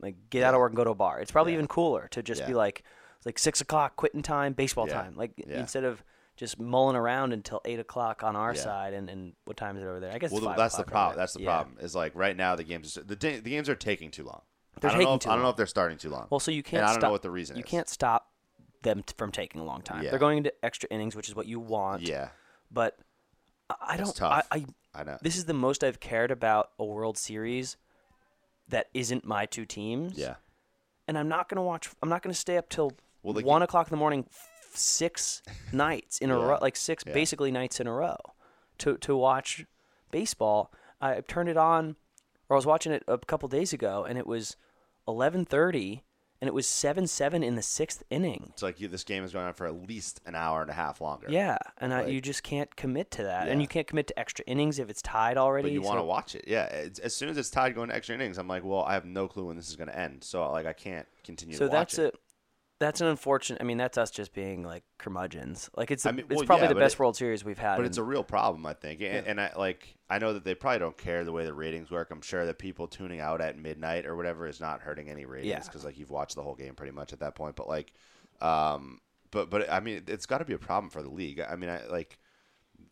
Speaker 2: like get out of work and go to a bar. It's probably
Speaker 1: Yeah.
Speaker 2: even cooler to just be like, like six o'clock, quitting time, baseball
Speaker 1: Yeah.
Speaker 2: time. Like
Speaker 1: Yeah.
Speaker 2: instead of just mulling around until eight o'clock on our
Speaker 1: Yeah.
Speaker 2: side, and, and what time is it over there? I guess.
Speaker 1: Well, that's the problem. That's the problem. Is like right now the games are, the the games are taking too long.
Speaker 2: They're
Speaker 1: I don't know.
Speaker 2: taking
Speaker 1: If,
Speaker 2: too
Speaker 1: I don't know if they're starting too long.
Speaker 2: Well, so you can't.
Speaker 1: And I don't
Speaker 2: stop,
Speaker 1: know what the reason
Speaker 2: You
Speaker 1: is.
Speaker 2: can't stop them t- from taking a long time.
Speaker 1: Yeah.
Speaker 2: They're going into extra innings, which is what you want.
Speaker 1: Yeah,
Speaker 2: but I- don't. I, I
Speaker 1: I know.
Speaker 2: this is the most I've cared about a World Series that isn't my two teams.
Speaker 1: yeah.
Speaker 2: and I'm not gonna watch. I'm not gonna stay up till
Speaker 1: Well,
Speaker 2: one o'clock in the morning, f- six nights in a row, like six
Speaker 1: Yeah.
Speaker 2: basically nights in a row, to to watch baseball. I turned it on, or I was watching it a couple days ago, and it was eleven thirty, and it was seven seven in the sixth inning.
Speaker 1: It's like you, this game is going on for at least an hour and a half longer.
Speaker 2: Yeah, and I, you just can't commit to that, and you can't commit to extra innings if it's tied already.
Speaker 1: But you want to watch it, yeah. As soon as it's tied going to extra innings, I'm like, well, I have no clue when this is going to end, so like I can't continue.
Speaker 2: So
Speaker 1: to watch
Speaker 2: that's
Speaker 1: it.
Speaker 2: That's an unfortunate. I mean, that's us just being like curmudgeons. Like it's
Speaker 1: I mean,
Speaker 2: it's probably
Speaker 1: yeah,
Speaker 2: the best
Speaker 1: it-
Speaker 2: World Series we've had.
Speaker 1: But it's a real problem, I think, and, and I like I know that they probably don't care the way the ratings work. I'm sure that people tuning out at midnight or whatever is not hurting any ratings
Speaker 2: Yeah.
Speaker 1: because like you've watched the whole game pretty much at that point. But like, um, but but I mean, it's got to be a problem for the league. I mean, I like.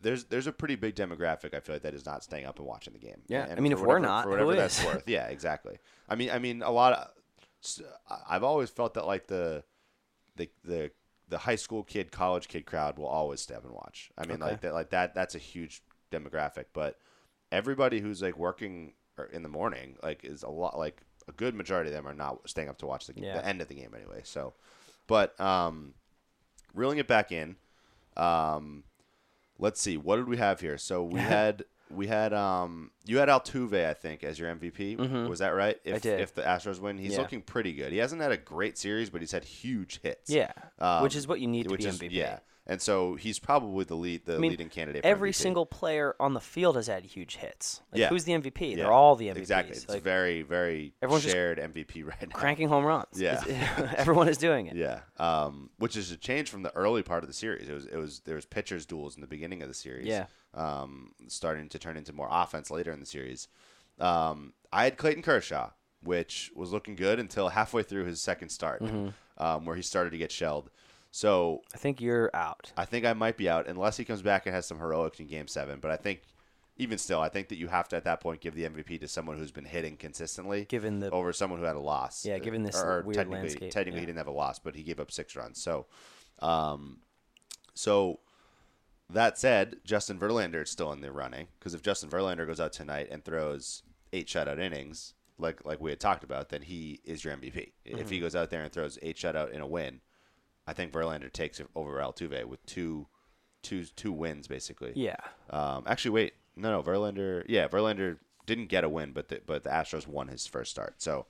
Speaker 1: There's there's a pretty big demographic I feel like that is not staying up and watching the game.
Speaker 2: Yeah,
Speaker 1: And
Speaker 2: I mean, if we're not,
Speaker 1: for whatever that's worth, yeah, exactly. I mean, I mean, a lot of I've always felt that like the the the the high school kid, college kid crowd will always step and watch. I mean,
Speaker 2: Okay.
Speaker 1: like that, like that. That's a huge demographic. But everybody who's like working in the morning, like, is a lot. Like a good majority of them are not staying up to watch the,
Speaker 2: Yeah.
Speaker 1: the end of the game anyway. So, but um, reeling it back in, um, let's see, what did we have here? So we had. We had um you had Altuve I think as your MVP was that right? If,
Speaker 2: Mm-hmm. did.
Speaker 1: If the Astros win, he's
Speaker 2: Yeah.
Speaker 1: looking pretty good. He hasn't had a great series, but he's had huge hits.
Speaker 2: yeah, which
Speaker 1: Um,
Speaker 2: is what you need to be
Speaker 1: is-
Speaker 2: MVP.
Speaker 1: Yeah, and so he's probably the lead, the
Speaker 2: I mean,
Speaker 1: leading candidate.
Speaker 2: Every
Speaker 1: MVP.
Speaker 2: single player on the field has had huge hits. Like,
Speaker 1: Yeah.
Speaker 2: who's the MVP?
Speaker 1: Yeah,
Speaker 2: They're all the MVPs.
Speaker 1: Exactly, it's
Speaker 2: Like,
Speaker 1: very, very
Speaker 2: everyone's
Speaker 1: shared MVP right now.
Speaker 2: cranking home runs.
Speaker 1: Yeah.
Speaker 2: Everyone is doing it.
Speaker 1: Yeah, um, which is a change from the early part of the series. It was, it was there was pitchers duels in the beginning of the series.
Speaker 2: Yeah.
Speaker 1: um, starting to turn into more offense later in the series. Um, I had Clayton Kershaw, which was looking good until halfway through his second start,
Speaker 2: Mm-hmm.
Speaker 1: um, where he started to get shelled. So
Speaker 2: I think you're out.
Speaker 1: I think I might be out unless he comes back and has some heroics in Game Seven. But I think even still, I think that you have to at that point give the MVP to someone who's been hitting consistently,
Speaker 2: Given the-
Speaker 1: over someone who had a loss.
Speaker 2: Yeah, given this
Speaker 1: or, or
Speaker 2: weird
Speaker 1: technically,
Speaker 2: landscape,
Speaker 1: technically
Speaker 2: yeah.
Speaker 1: he didn't have a loss, but he gave up six runs. So, um, so that said, Justin Verlander is still in the running because if Justin Verlander goes out tonight and throws eight shutout innings, like like we had talked about, then he is your MVP. If
Speaker 2: Mm-hmm.
Speaker 1: he goes out there and throws eight shutout in a win, I think Verlander takes it over Altuve with two, two, two wins basically.
Speaker 2: Yeah.
Speaker 1: Um, actually, wait, no, no, Verlander. Yeah, Verlander didn't get a win, but the, but the Astros won his first start. So,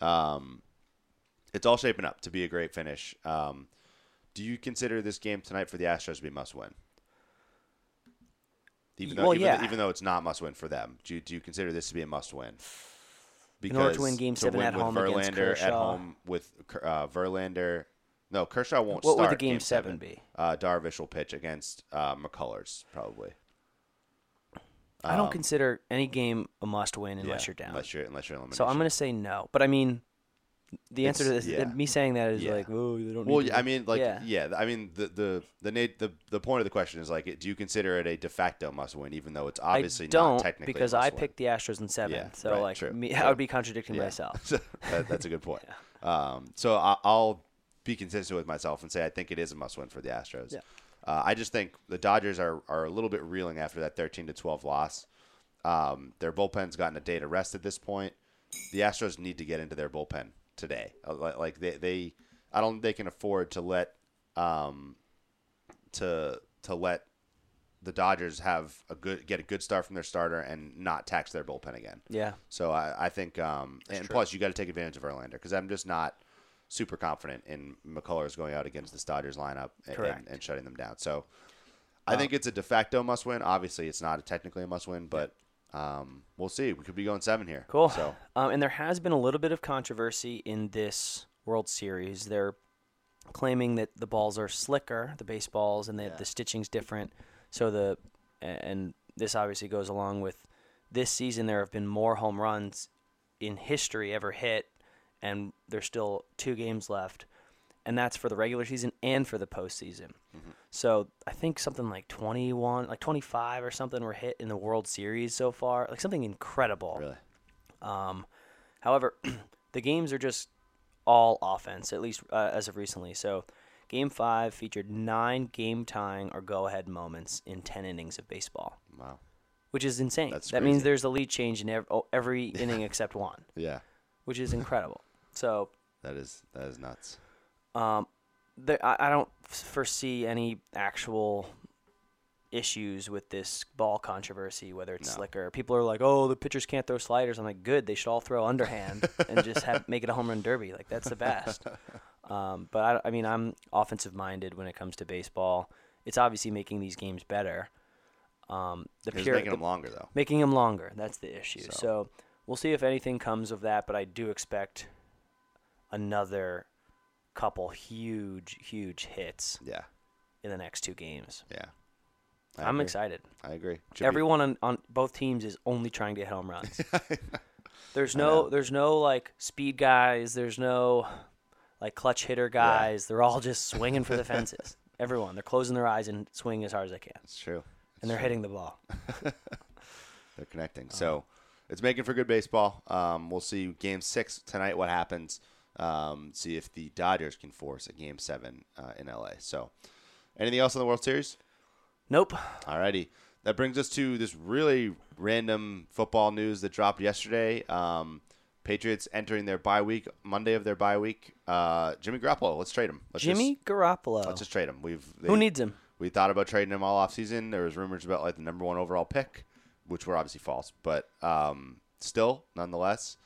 Speaker 1: um, it's all shaping up to be a great finish. Um, do you consider this game tonight for the Astros to be must win? Even though,
Speaker 2: Well,
Speaker 1: even,
Speaker 2: yeah.
Speaker 1: even though it's not must win for them, do you, do you consider this to be a must win?
Speaker 2: Because in order to win Game Seven
Speaker 1: win
Speaker 2: at home
Speaker 1: Verlander
Speaker 2: against
Speaker 1: at home with uh, Verlander. No, Kershaw won't
Speaker 2: What would the Game Seven be?
Speaker 1: Uh, Darvish will pitch against uh, McCullers probably.
Speaker 2: I don't consider any game a must win unless
Speaker 1: Um, Yeah,
Speaker 2: you're down.
Speaker 1: Unless you're unless you're eliminated.
Speaker 2: so I'm going to say no. But I mean, the answer to this,
Speaker 1: yeah.
Speaker 2: me saying that is
Speaker 1: Yeah.
Speaker 2: like, oh, they don't.
Speaker 1: Well,
Speaker 2: need to
Speaker 1: I mean, like,
Speaker 2: yeah.
Speaker 1: yeah. I mean, the the the the the point of the question is like, do you consider it a de facto must win, even though it's obviously
Speaker 2: I don't
Speaker 1: not technically a
Speaker 2: because I picked the Astros in seven.
Speaker 1: Yeah,
Speaker 2: so
Speaker 1: right,
Speaker 2: like,
Speaker 1: true,
Speaker 2: me,
Speaker 1: true.
Speaker 2: I would be contradicting myself.
Speaker 1: that, that's a good point. Um, so I, I'll be consistent with myself and say I think it is a must win for the Astros.
Speaker 2: Yeah.
Speaker 1: Uh, I just think the Dodgers are, are a little bit reeling after that 13 to 12 loss. Um, their bullpen's gotten a day to rest at this point. The Astros need to get into their bullpen today. Uh, Like they, they I don't think they can afford to let um, to to let the Dodgers have a good get a good start from their starter and not tax their bullpen again.
Speaker 2: Yeah.
Speaker 1: So I, I think, um, and plus you got to take advantage of Verlander because I'm just not super confident in McCullers going out against this Dodgers lineup and, and, and shutting them down. So I think it's a de facto must win. Obviously, it's not a technically a must win, but um, we'll see. We could be going seven here.
Speaker 2: Cool.
Speaker 1: So
Speaker 2: Um, and there has been a little bit of controversy in this World Series. They're claiming that the balls are slicker, the baseballs, and that the stitching's different. So the and this obviously goes along with this season. There have been more home runs in history ever hit, and there's still two games left, and that's for the regular season and for the postseason. So I think something like 21, like 25 or something were hit in the World Series so far, like something incredible.
Speaker 1: really,
Speaker 2: Um, however, the games are just all offense, at least uh, as of recently. So, Game Five featured nine game tying or go ahead moments in ten innings of baseball,
Speaker 1: wow,
Speaker 2: which is insane.
Speaker 1: That's
Speaker 2: that means there's a lead change in every, oh, every inning except one,
Speaker 1: yeah,
Speaker 2: which is incredible. So,
Speaker 1: that is that is nuts.
Speaker 2: um, there, I, I don't foresee any actual issues with this ball controversy, whether it's
Speaker 1: No.
Speaker 2: slicker. People are like, "Oh, the pitchers can't throw sliders." I'm like, "Good, they should all throw underhand and just have make it a home run derby. Like that's the best." um, but I, I mean, I'm offensive minded when it comes to baseball. It's obviously making these games better. Um, the
Speaker 1: It's
Speaker 2: pure,
Speaker 1: making
Speaker 2: the-
Speaker 1: them longer though.
Speaker 2: making them longer. That's the issue.
Speaker 1: So-
Speaker 2: So. we'll see if anything comes of that. But I do expect another couple huge, huge hits
Speaker 1: Yeah,
Speaker 2: in the next two games.
Speaker 1: yeah. I
Speaker 2: I'm
Speaker 1: agree.
Speaker 2: excited.
Speaker 1: I agree. Should be-
Speaker 2: Everyone on, on both teams is only trying to hit home runs. there's no there's no like speed guys. There's no like clutch hitter guys. They're all just swinging for the fences. Everyone, they're closing their eyes and swinging as hard as they can,
Speaker 1: It's true.
Speaker 2: and they're hitting the ball.
Speaker 1: They're connecting. So it's making for good baseball. Um, we'll see game six tonight. What happens? Um, see if the Dodgers can force a game seven uh, in LA. So anything else in the World Series?
Speaker 2: Nope.
Speaker 1: Alrighty. That brings us to this really random football news that dropped yesterday. Um, Patriots entering their bye week, Monday of their bye week. Uh, Jimmy Garoppolo, let's trade him. Let's
Speaker 2: Jimmy
Speaker 1: just,
Speaker 2: Garoppolo.
Speaker 1: let's just trade him. We've
Speaker 2: Who needs him?
Speaker 1: we thought about trading him all offseason. There was rumors about like the number one overall pick, which were obviously false, but um, still, nonetheless,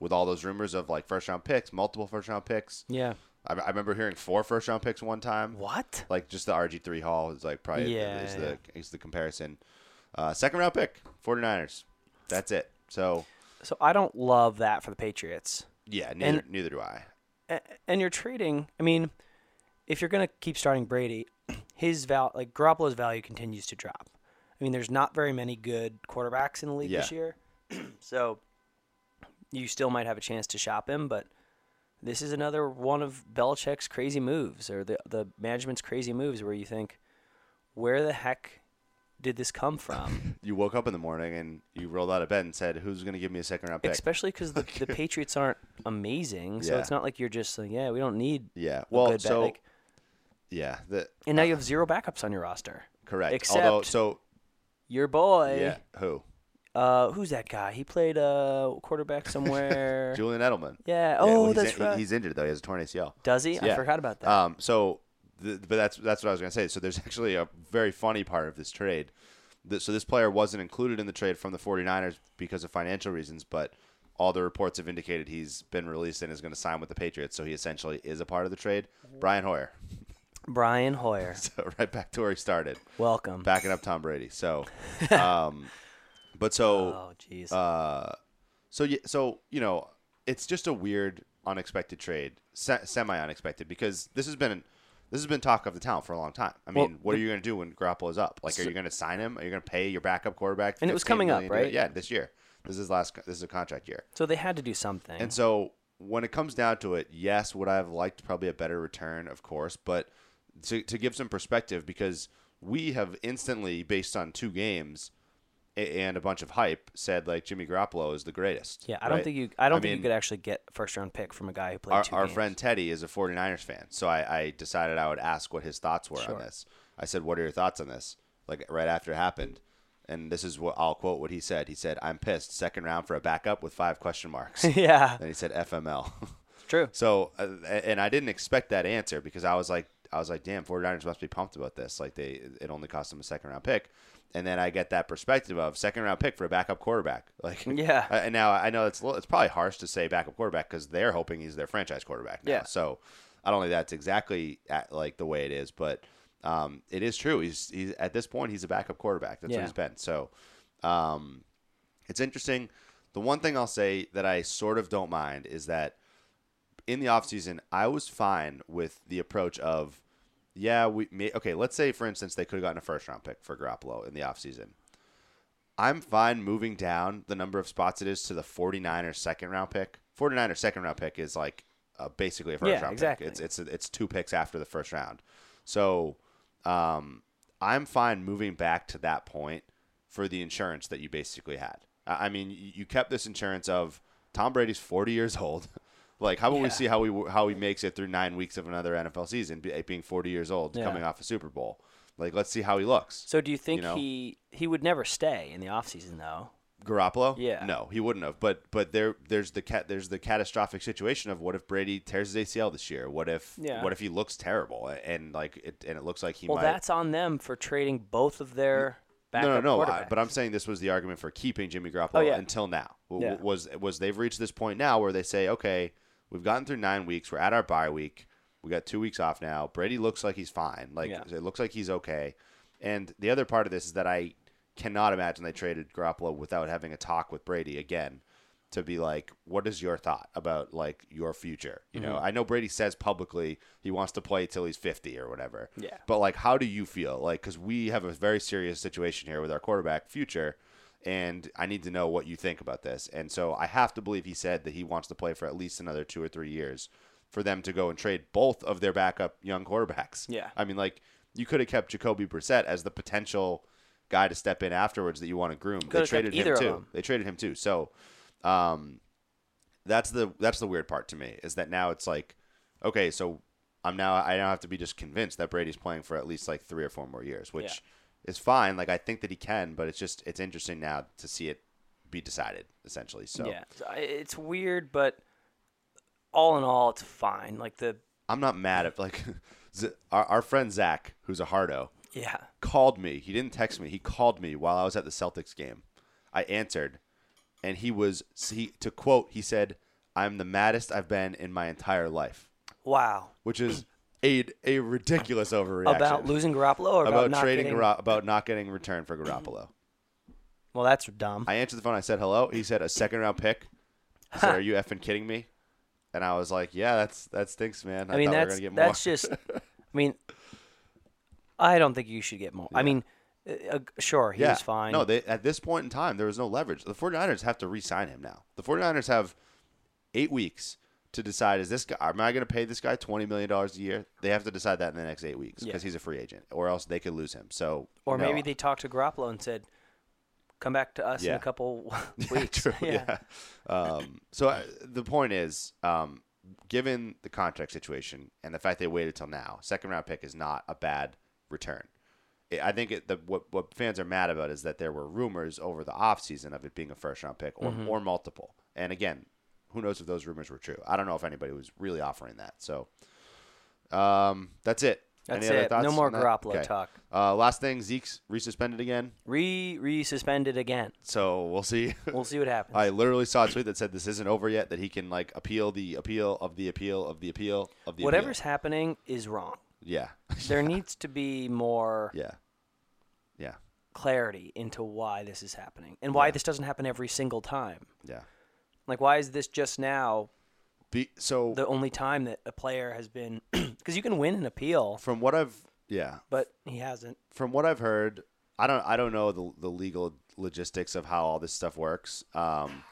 Speaker 1: with all those rumors of like first round picks, multiple first round picks.
Speaker 2: Yeah.
Speaker 1: I, I remember hearing four first round picks one time.
Speaker 2: What?
Speaker 1: Like just the RG three Hall is like probably
Speaker 2: Yeah,
Speaker 1: is
Speaker 2: yeah.
Speaker 1: the is the comparison. Uh, second round pick, 49ers. That's it. So
Speaker 2: So I don't love that for the Patriots.
Speaker 1: yeah, neither
Speaker 2: And-
Speaker 1: neither do I.
Speaker 2: And you're trading. I mean, if you're gonna keep starting Brady, his val like Garoppolo's value continues to drop. I mean, there's not very many good quarterbacks in the league this year, so you still might have a chance to shop him. But this is another one of Belichick's crazy moves, or the the management's crazy moves, where you think, where the heck did this come from?
Speaker 1: You woke up in the morning and you rolled out of bed and said, "Who's going to give me a second round pick?"
Speaker 2: Especially because the, the Patriots aren't amazing, so
Speaker 1: Yeah.
Speaker 2: it's not like you're just like, yeah, we don't need
Speaker 1: yeah.
Speaker 2: a
Speaker 1: Well, so
Speaker 2: Like,
Speaker 1: yeah, the
Speaker 2: and now you have zero backups on your roster.
Speaker 1: correct.
Speaker 2: Except
Speaker 1: Although, so
Speaker 2: your boy.
Speaker 1: yeah, who?
Speaker 2: Uh, who's that guy? He played uh quarterback somewhere.
Speaker 1: Julian Edelman.
Speaker 2: yeah.
Speaker 1: Yeah,
Speaker 2: Oh,
Speaker 1: well,
Speaker 2: that's
Speaker 1: in-
Speaker 2: right.
Speaker 1: He's injured though. He has a torn ACL.
Speaker 2: Does he? I
Speaker 1: Yeah.
Speaker 2: forgot about that.
Speaker 1: Um, so, the, but that's that's what I was gonna say. So there's actually a very funny part of this trade. Th- So this player wasn't included in the trade from the 49ers because of financial reasons, but all the reports have indicated he's been released and is going to sign with the Patriots. So he essentially is a part of the trade.
Speaker 2: Mm-hmm.
Speaker 1: Brian Hoyer.
Speaker 2: Brian Hoyer.
Speaker 1: So right back to where he started,
Speaker 2: Welcome.
Speaker 1: backing up Tom Brady. So, um, but so
Speaker 2: Oh,
Speaker 1: uh, so yeah, so you know, it's just a weird, unexpected trade, se- semi-unexpected, because this has been this has been talk of the town for a long time. I
Speaker 2: Well,
Speaker 1: mean, what are you going to do when Garoppolo is up? Like, are you going to sign him? Are you going to pay your backup quarterback?
Speaker 2: And it was coming up,
Speaker 1: million to do it?
Speaker 2: right?
Speaker 1: Yeah, this year. This is last. This is a contract year.
Speaker 2: so they had to do something.
Speaker 1: And so when it comes down to it, yes, would I have liked probably a better return, of course, but to, to give some perspective, because we have instantly, based on two games and a bunch of hype, said like Jimmy Garoppolo is the greatest.
Speaker 2: yeah, I don't think you. I don't
Speaker 1: I
Speaker 2: think
Speaker 1: mean,
Speaker 2: you could actually get a first round pick from a guy who played
Speaker 1: Our,
Speaker 2: two
Speaker 1: our
Speaker 2: games.
Speaker 1: friend Teddy is a 49ers fan, so I, I decided I would ask what his thoughts were
Speaker 2: Sure.
Speaker 1: on this. I said, "What are your thoughts on this?" Like right after it happened, and this is what I'll quote what he said. He said, "I'm pissed. Second round for a backup with five question marks."
Speaker 2: yeah,
Speaker 1: then he said, "FML."
Speaker 2: true.
Speaker 1: So, uh, and I didn't expect that answer because I was like, I was like, damn, 49ers must be pumped about this. Like they, it only cost them a second round pick. And then I get that perspective of second round pick for a backup quarterback. Like,
Speaker 2: Yeah.
Speaker 1: And now I know it's little, it's probably harsh to say backup quarterback because they're hoping he's their franchise quarterback. Now.
Speaker 2: Yeah.
Speaker 1: So I don't think that's exactly at, like the way it is, but um, it is true. He's he's at this point he's a backup quarterback. That's
Speaker 2: Yeah.
Speaker 1: what he's been. So um, it's interesting. The one thing I'll say that I sort of don't mind is that in the offseason, I was fine with the approach of, yeah, we may, okay, let's say, for instance, they could have gotten a first round pick for Garoppolo in the offseason. I'm fine moving down the number of spots it is to the 49ers second round pick. 49ers second round pick is like uh, basically a first
Speaker 2: Yeah,
Speaker 1: round
Speaker 2: exactly.
Speaker 1: pick. It's, it's, it's two picks after the first round. So um, I'm fine moving back to that point for the insurance that you basically had. I I mean, you you kept this insurance of Tom Brady's 40 years old. Like, how about we see how we how he makes it through nine weeks of another NFL season, being 40 years old,
Speaker 2: Yeah.
Speaker 1: coming off a Super Bowl? Like, let's see how he looks.
Speaker 2: So do you think
Speaker 1: know?
Speaker 2: he he would never stay in the offseason though?
Speaker 1: Garoppolo?
Speaker 2: Yeah.
Speaker 1: No, he wouldn't have. But but there there's the cat there's the catastrophic situation of what if Brady tears his ACL this year? What if
Speaker 2: Yeah.
Speaker 1: what if he looks terrible and like it and it looks like he
Speaker 2: Well,
Speaker 1: might
Speaker 2: that's on them for trading both of their
Speaker 1: no, no, no. I, but I'm saying this was the argument for keeping Jimmy oh, Garoppolo
Speaker 2: Oh, yeah.
Speaker 1: until now. W-
Speaker 2: Yeah.
Speaker 1: Was was they've reached this point now where they say, okay, we've gotten through nine weeks. We're at our bye week. We got two weeks off now. Brady looks like he's fine. Like
Speaker 2: Yeah.
Speaker 1: it looks like he's okay. And the other part of this is that I cannot imagine they traded Garoppolo without having a talk with Brady again to be like, what is your thought about like your future? You
Speaker 2: Mm-hmm.
Speaker 1: know, I know Brady says publicly he wants to play till he's 50 or whatever.
Speaker 2: Yeah.
Speaker 1: But like, how do you feel? Like, because we have a very serious situation here with our quarterback future, and I need to know what you think about this. And so I have to believe he said that he wants to play for at least another two or three years for them to go and trade both of their backup young quarterbacks.
Speaker 2: Yeah.
Speaker 1: I mean, like, you could have kept Jacoby Brissett as the potential guy to step in afterwards that you want to groom.
Speaker 2: Could
Speaker 1: they traded him too. They traded him too. So, um, that's the that's the weird part to me is that now it's like, okay, so I'm now I now have to be just convinced that Brady's playing for at least like three or four more years, which is fine. Like I think that he can, but it's just it's interesting now to see it be decided essentially. So
Speaker 2: yeah, it's weird, but all in all, it's fine. Like the
Speaker 1: I'm not mad at like our, our friend Zach, who's a hardo,
Speaker 2: yeah,
Speaker 1: called me. He didn't text me. He called me while I was at the Celtics game. I answered, and he was he to quote. He said, "I'm the maddest I've been in my entire life,"
Speaker 2: wow.
Speaker 1: which is a a ridiculous overreaction
Speaker 2: About losing Garoppolo or about,
Speaker 1: about trading
Speaker 2: getting,
Speaker 1: about not getting return for Garoppolo.
Speaker 2: Well, that's dumb.
Speaker 1: I answered the phone. I said hello. He said a second round pick. I said, "Are you effing kidding me?" And I was like, "Yeah, that's that stinks, man. I,
Speaker 2: I mean,
Speaker 1: thought we were
Speaker 2: that's
Speaker 1: gonna get more."
Speaker 2: that's just. I mean, I don't think you should get more. I mean, uh, uh, sure, he
Speaker 1: yeah.
Speaker 2: was fine.
Speaker 1: No, they, at this point in time, there was no leverage. The 49ers have to re sign him now. The 49ers have eight weeks to decide is this guy am I going to pay this guy twenty million dollars a year? They have to decide that in the next eight weeks
Speaker 2: Yeah.
Speaker 1: because he's a free agent, or else they could lose him. So
Speaker 2: Or
Speaker 1: no.
Speaker 2: maybe they talked to Garoppolo and said, "Come back to us in a couple
Speaker 1: Yeah,
Speaker 2: weeks."
Speaker 1: true, yeah. Um, so uh, the point is, um, given the contract situation and the fact they waited till now, second round pick is not a bad return. I- I think it, the, what what fans are mad about is that there were rumors over the offseason of it being a first round pick or,
Speaker 2: Mm-hmm.
Speaker 1: or multiple. And again, who knows if those rumors were true? I don't know if anybody was really offering that. So um, that's it.
Speaker 2: That's
Speaker 1: Any other
Speaker 2: it. No more? Garoppolo talk.
Speaker 1: Uh, last thing, Zeke's resuspended again.
Speaker 2: Re resuspended again.
Speaker 1: So we'll see.
Speaker 2: We'll see what happens.
Speaker 1: I literally saw a tweet that said this isn't over yet. That he can like appeal the appeal of the appeal of the appeal of the
Speaker 2: Whatever's
Speaker 1: appeal.
Speaker 2: happening is wrong.
Speaker 1: Yeah,
Speaker 2: There needs to be more
Speaker 1: yeah, yeah,
Speaker 2: clarity into why this is happening and why
Speaker 1: Yeah.
Speaker 2: this doesn't happen every single time.
Speaker 1: yeah.
Speaker 2: Like, why is this just now
Speaker 1: Be, so
Speaker 2: the only time that a player has been? Because you can win an appeal,
Speaker 1: from what I've yeah
Speaker 2: but he hasn't.
Speaker 1: from what I've heard, I don't I don't know the the legal logistics of how all this stuff works. Um,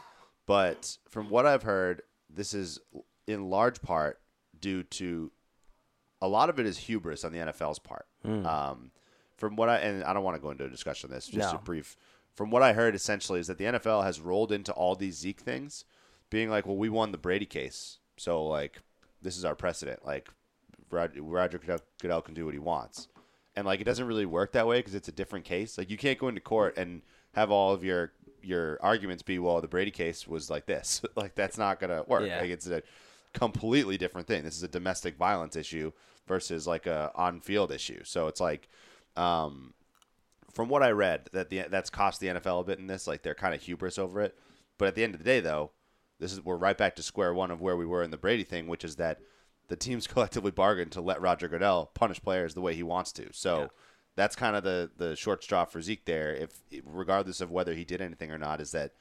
Speaker 1: but from what I've heard, this is in large part due to a lot of it is hubris on the NFL's part. Um, from what I and I don't want to go into a discussion on this, just
Speaker 2: No.
Speaker 1: a brief. From what I heard, essentially, is that the NFL has rolled into all these Zeke things, being like, "Well, we won the Brady case, so like, this is our precedent. Like, Roger Goodell, Goodell can do what he wants." and like it doesn't really work that way because it's a different case. Like you can't go into court and have all of your your arguments be, well, the Brady case was like this. like that's not gonna work.
Speaker 2: Yeah.
Speaker 1: Like it's a completely different thing. This is a domestic violence issue versus like a on field issue. So it's like, um, from what I read, that the that's cost the NFL a bit in this. Like they're kind of hubris over it. But at the end of the day, though, this is we're right back to square one of where we were in the Brady thing, which is that the teams collectively bargained to let Roger Goodell punish players the way he wants to. So
Speaker 2: Yeah.
Speaker 1: that's kind of the the short straw for Zeke there. If regardless of whether he did anything or not, is that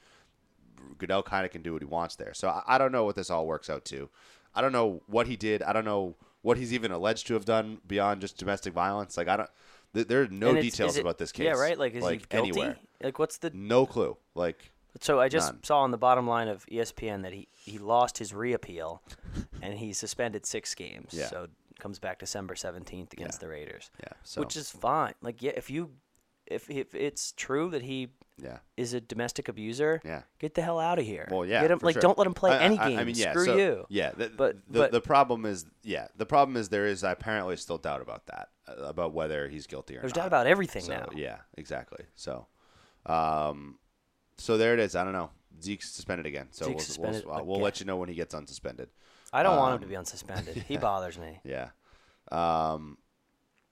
Speaker 1: Goodell kind of can do what he wants there. So I, I don't know what this all works out to. I don't know what he did. I don't know what he's even alleged to have done beyond just domestic violence. Like I don't. Th- there are no details
Speaker 2: it-
Speaker 1: about this case.
Speaker 2: Yeah, right. Like, is he guilty?
Speaker 1: anywhere?
Speaker 2: Like, what's the?
Speaker 1: No clue. Like
Speaker 2: So I just
Speaker 1: None.
Speaker 2: saw on the bottom line of ESPN that he he lost his reappeal, and he's suspended six games.
Speaker 1: Yeah.
Speaker 2: So comes back December seventeenth against the Raiders.
Speaker 1: Yeah, so-
Speaker 2: Which is fine. Like, yeah, if you if if it's true that he
Speaker 1: yeah.
Speaker 2: is a domestic abuser,
Speaker 1: Yeah.
Speaker 2: get the hell out of here.
Speaker 1: Well, yeah.
Speaker 2: Get him, like,
Speaker 1: sure.
Speaker 2: don't let him play
Speaker 1: I- I-
Speaker 2: any
Speaker 1: I-
Speaker 2: games.
Speaker 1: I mean, yeah.
Speaker 2: Screw
Speaker 1: so-
Speaker 2: you.
Speaker 1: Yeah. The,
Speaker 2: But-
Speaker 1: the,
Speaker 2: but-
Speaker 1: the problem is, yeah, the problem is there is I apparently still doubt about that, about whether he's guilty or not.
Speaker 2: There's
Speaker 1: not.
Speaker 2: doubt about everything
Speaker 1: So,
Speaker 2: now.
Speaker 1: Yeah, exactly. So, um, so there it is. I don't know. Zeke's suspended again. So
Speaker 2: Zeke's
Speaker 1: we'll,
Speaker 2: suspended
Speaker 1: we'll, we'll
Speaker 2: again.
Speaker 1: let you know when he gets unsuspended.
Speaker 2: I don't want him
Speaker 1: Um,
Speaker 2: to be unsuspended. He bothers me.
Speaker 1: Yeah. Um,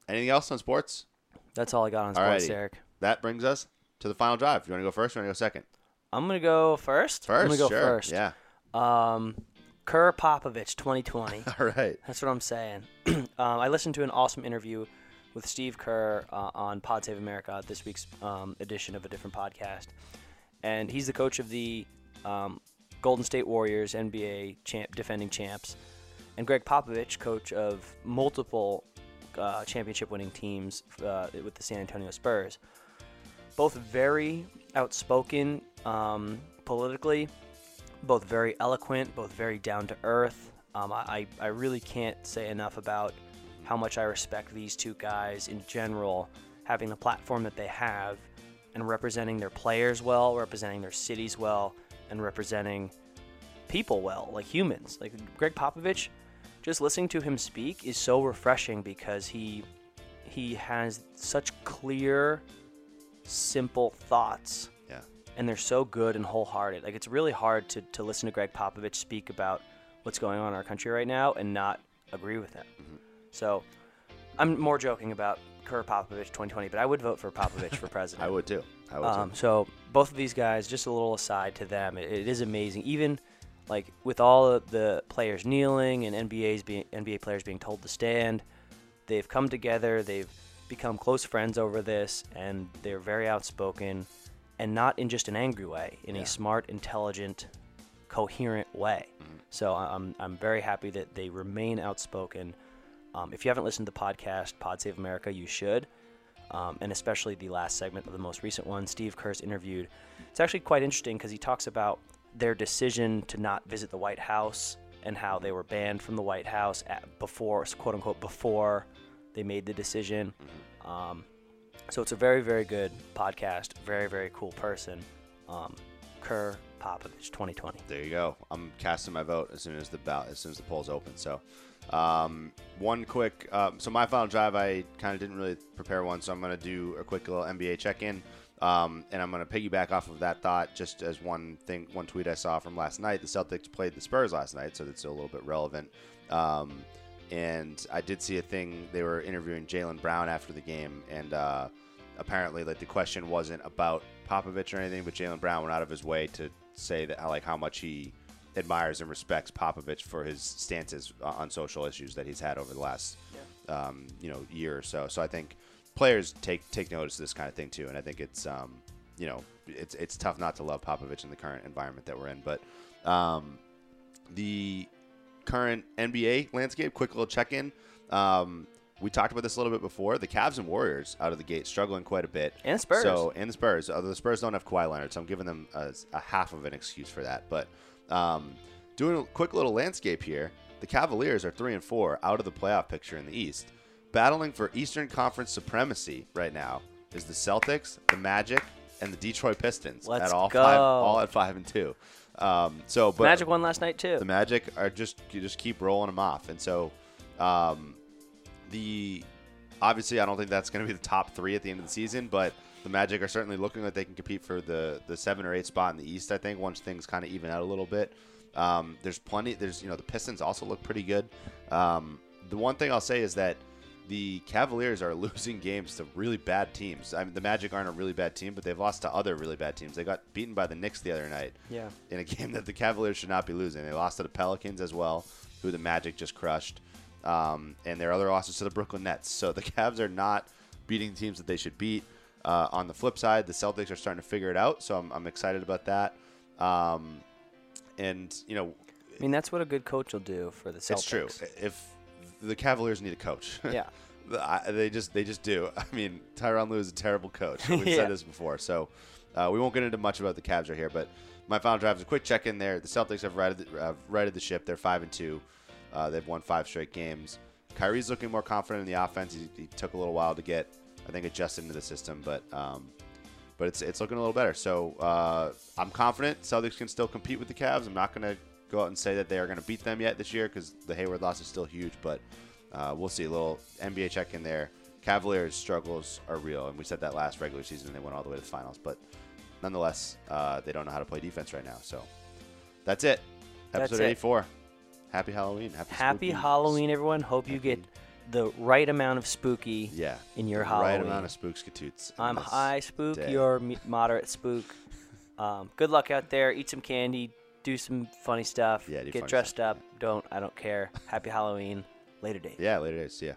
Speaker 1: anything else on sports?
Speaker 2: That's all I got on sports,
Speaker 1: Alrighty.
Speaker 2: Derek.
Speaker 1: That brings us to the final drive. You want to go first or you want to go second?
Speaker 2: I'm gonna go first.
Speaker 1: First,
Speaker 2: I'm gonna go
Speaker 1: sure.
Speaker 2: first.
Speaker 1: Yeah.
Speaker 2: Um, Kerr Popovich, 2020.
Speaker 1: All right.
Speaker 2: That's what I'm saying. um, I listened to an awesome interview with Steve Kerr uh, on Pod Save America, this week's um, edition of a different podcast, and he's the coach of the um, Golden State Warriors, NBA champ, defending champs, and Gregg Popovich, coach of multiple uh, championship-winning teams uh, with the San Antonio Spurs. Both very outspoken um, politically, both very eloquent, both very down to earth. Um, I, I really can't say enough about how much I respect these two guys in general, having the platform that they have, and representing their players well, representing their cities well, and representing people well, like humans. Like Gregg Popovich, just listening to him speak is so refreshing because he he has such clear, simple thoughts. And they're so good and wholehearted. Like it's really hard to, to listen to Gregg Popovich speak about what's going on in our country right now and not agree with him.
Speaker 1: Mm-hmm.
Speaker 2: So I'm more joking about Kerr Popovich 2020, but I would vote for Popovich for president.
Speaker 1: I would too. I would
Speaker 2: Um,
Speaker 1: too.
Speaker 2: so both of these guys, just a little aside to them, it, it is amazing. Even like with all of the players kneeling and NBA's being NBA players being told to stand, they've come together. They've become close friends over this, and they're very outspoken, and not in just an angry way, in
Speaker 1: Yeah.
Speaker 2: a smart, intelligent, coherent way. So I- I'm I'm very happy that they remain outspoken. Um, if you haven't listened to the podcast Pod Save America, you should um, and especially the last segment of the most recent one, Steve Kerr's interviewed. It's actually quite interesting because he talks about their decision to not visit the White House and how they were banned from the White House at, before, quote unquote, before they made the decision. Um, so it's a very, very good podcast. Very, very cool person. Um, Kerr Popovich, 2020.
Speaker 1: There you go. I'm casting my vote as soon as the ballot, as soon as the polls open. So, um, one quick. Um, so my final drive, I kind of didn't really prepare one, so I'm to do a quick little NBA check-in, um, and I'm going to piggyback off of that thought just as one thing, one tweet I saw from last night. The Celtics played the Spurs last night, so that's a little bit relevant. Um, and I did see a thing. They were interviewing Jaylen Brown after the game, and uh, apparently, like the question wasn't about Popovich or anything, but Jaylen Brown went out of his way to say that like how much he admires and respects Popovich for his stances on social issues that he's had over the last um, you know year or so. So I think players take take notice of this kind of thing too, and I think it's um, you know it's it's tough not to love Popovich in the current environment that we're in, but um, the current NBA landscape. Quick little check in. Um, we talked about this a little bit before. The Cavs and Warriors out of the gate struggling quite a bit.
Speaker 2: And Spurs.
Speaker 1: So and the Spurs. Although the Spurs don't have Kawhi Leonard, so I'm giving them a, a half of an excuse for that. But um, doing a quick little landscape here. The Cavaliers are three and four out of the playoff picture in the East. Battling for Eastern Conference supremacy right now is the Celtics, the Magic, and the Detroit Pistons
Speaker 2: Let's
Speaker 1: at all
Speaker 2: go.
Speaker 1: five, all at five and two. Um, so, but
Speaker 2: Magic won last night, too.
Speaker 1: the Magic are just you just keep rolling them off, and so um, the obviously I don't think that's going to be the top three at the end of the season, but the Magic are certainly looking like they can compete for the the seven or eight spot in the East. I think once things kind of even out a little bit. Um, there's plenty. There's you know the Pistons also look pretty good. Um, the one thing I'll say is that the Cavaliers are losing games to really bad teams. I mean, the Magic aren't a really bad team, but they've lost to other really bad teams. They got beaten by the Knicks the other night
Speaker 2: Yeah.
Speaker 1: in a game that the Cavaliers should not be losing. They lost to the Pelicans as well, who the Magic just crushed, um, and their other losses to the Brooklyn Nets. So the Cavs are not beating teams that they should beat. Uh, on the flip side, the Celtics are starting to figure it out, so I'm, I'm excited about that. Um, and you know,
Speaker 2: I mean, that's what a good coach will do for the Celtics.
Speaker 1: it's true. If the Cavaliers need a coach,
Speaker 2: Yeah.
Speaker 1: I- they just they just do. I mean, Tyronn Lue is a terrible coach. We've
Speaker 2: Yeah.
Speaker 1: said this before, so uh, we won't get into much about the Cavs right here. But my final drive is a quick check in there. The Celtics have righted the, uh, righted the ship. They're five and two. Uh, they've won five straight games. Kyrie's looking more confident in the offense. He, he took a little while to get, I think, adjusted into the system, but um, but it's it's looking a little better. So uh, I'm confident Celtics can still compete with the Cavs. I'm not going to go out and say that they are going to beat them yet this year because the Hayward loss is still huge, but uh, we'll see. A little NBA check in there. Cavaliers' struggles are real, and we said that last regular season. They went all the way to the finals, but nonetheless, uh, they don't know how to play defense right now. So that's it.
Speaker 2: That's
Speaker 1: Episode
Speaker 2: it.
Speaker 1: 84. Happy Halloween. Happy,
Speaker 2: Happy Halloween, everyone. Hope you get the right amount of spooky
Speaker 1: Yeah.
Speaker 2: in your Halloween.
Speaker 1: Right amount of spooks skatoots. in
Speaker 2: I'm high spook.
Speaker 1: day.
Speaker 2: You're moderate spook. Um, good luck out there. Eat some candy. Do some funny stuff.
Speaker 1: Yeah, do
Speaker 2: Get
Speaker 1: funny
Speaker 2: dressed
Speaker 1: stuff.
Speaker 2: up. Don't. I don't care. Happy Halloween. Later date.
Speaker 1: Yeah, later days. See ya.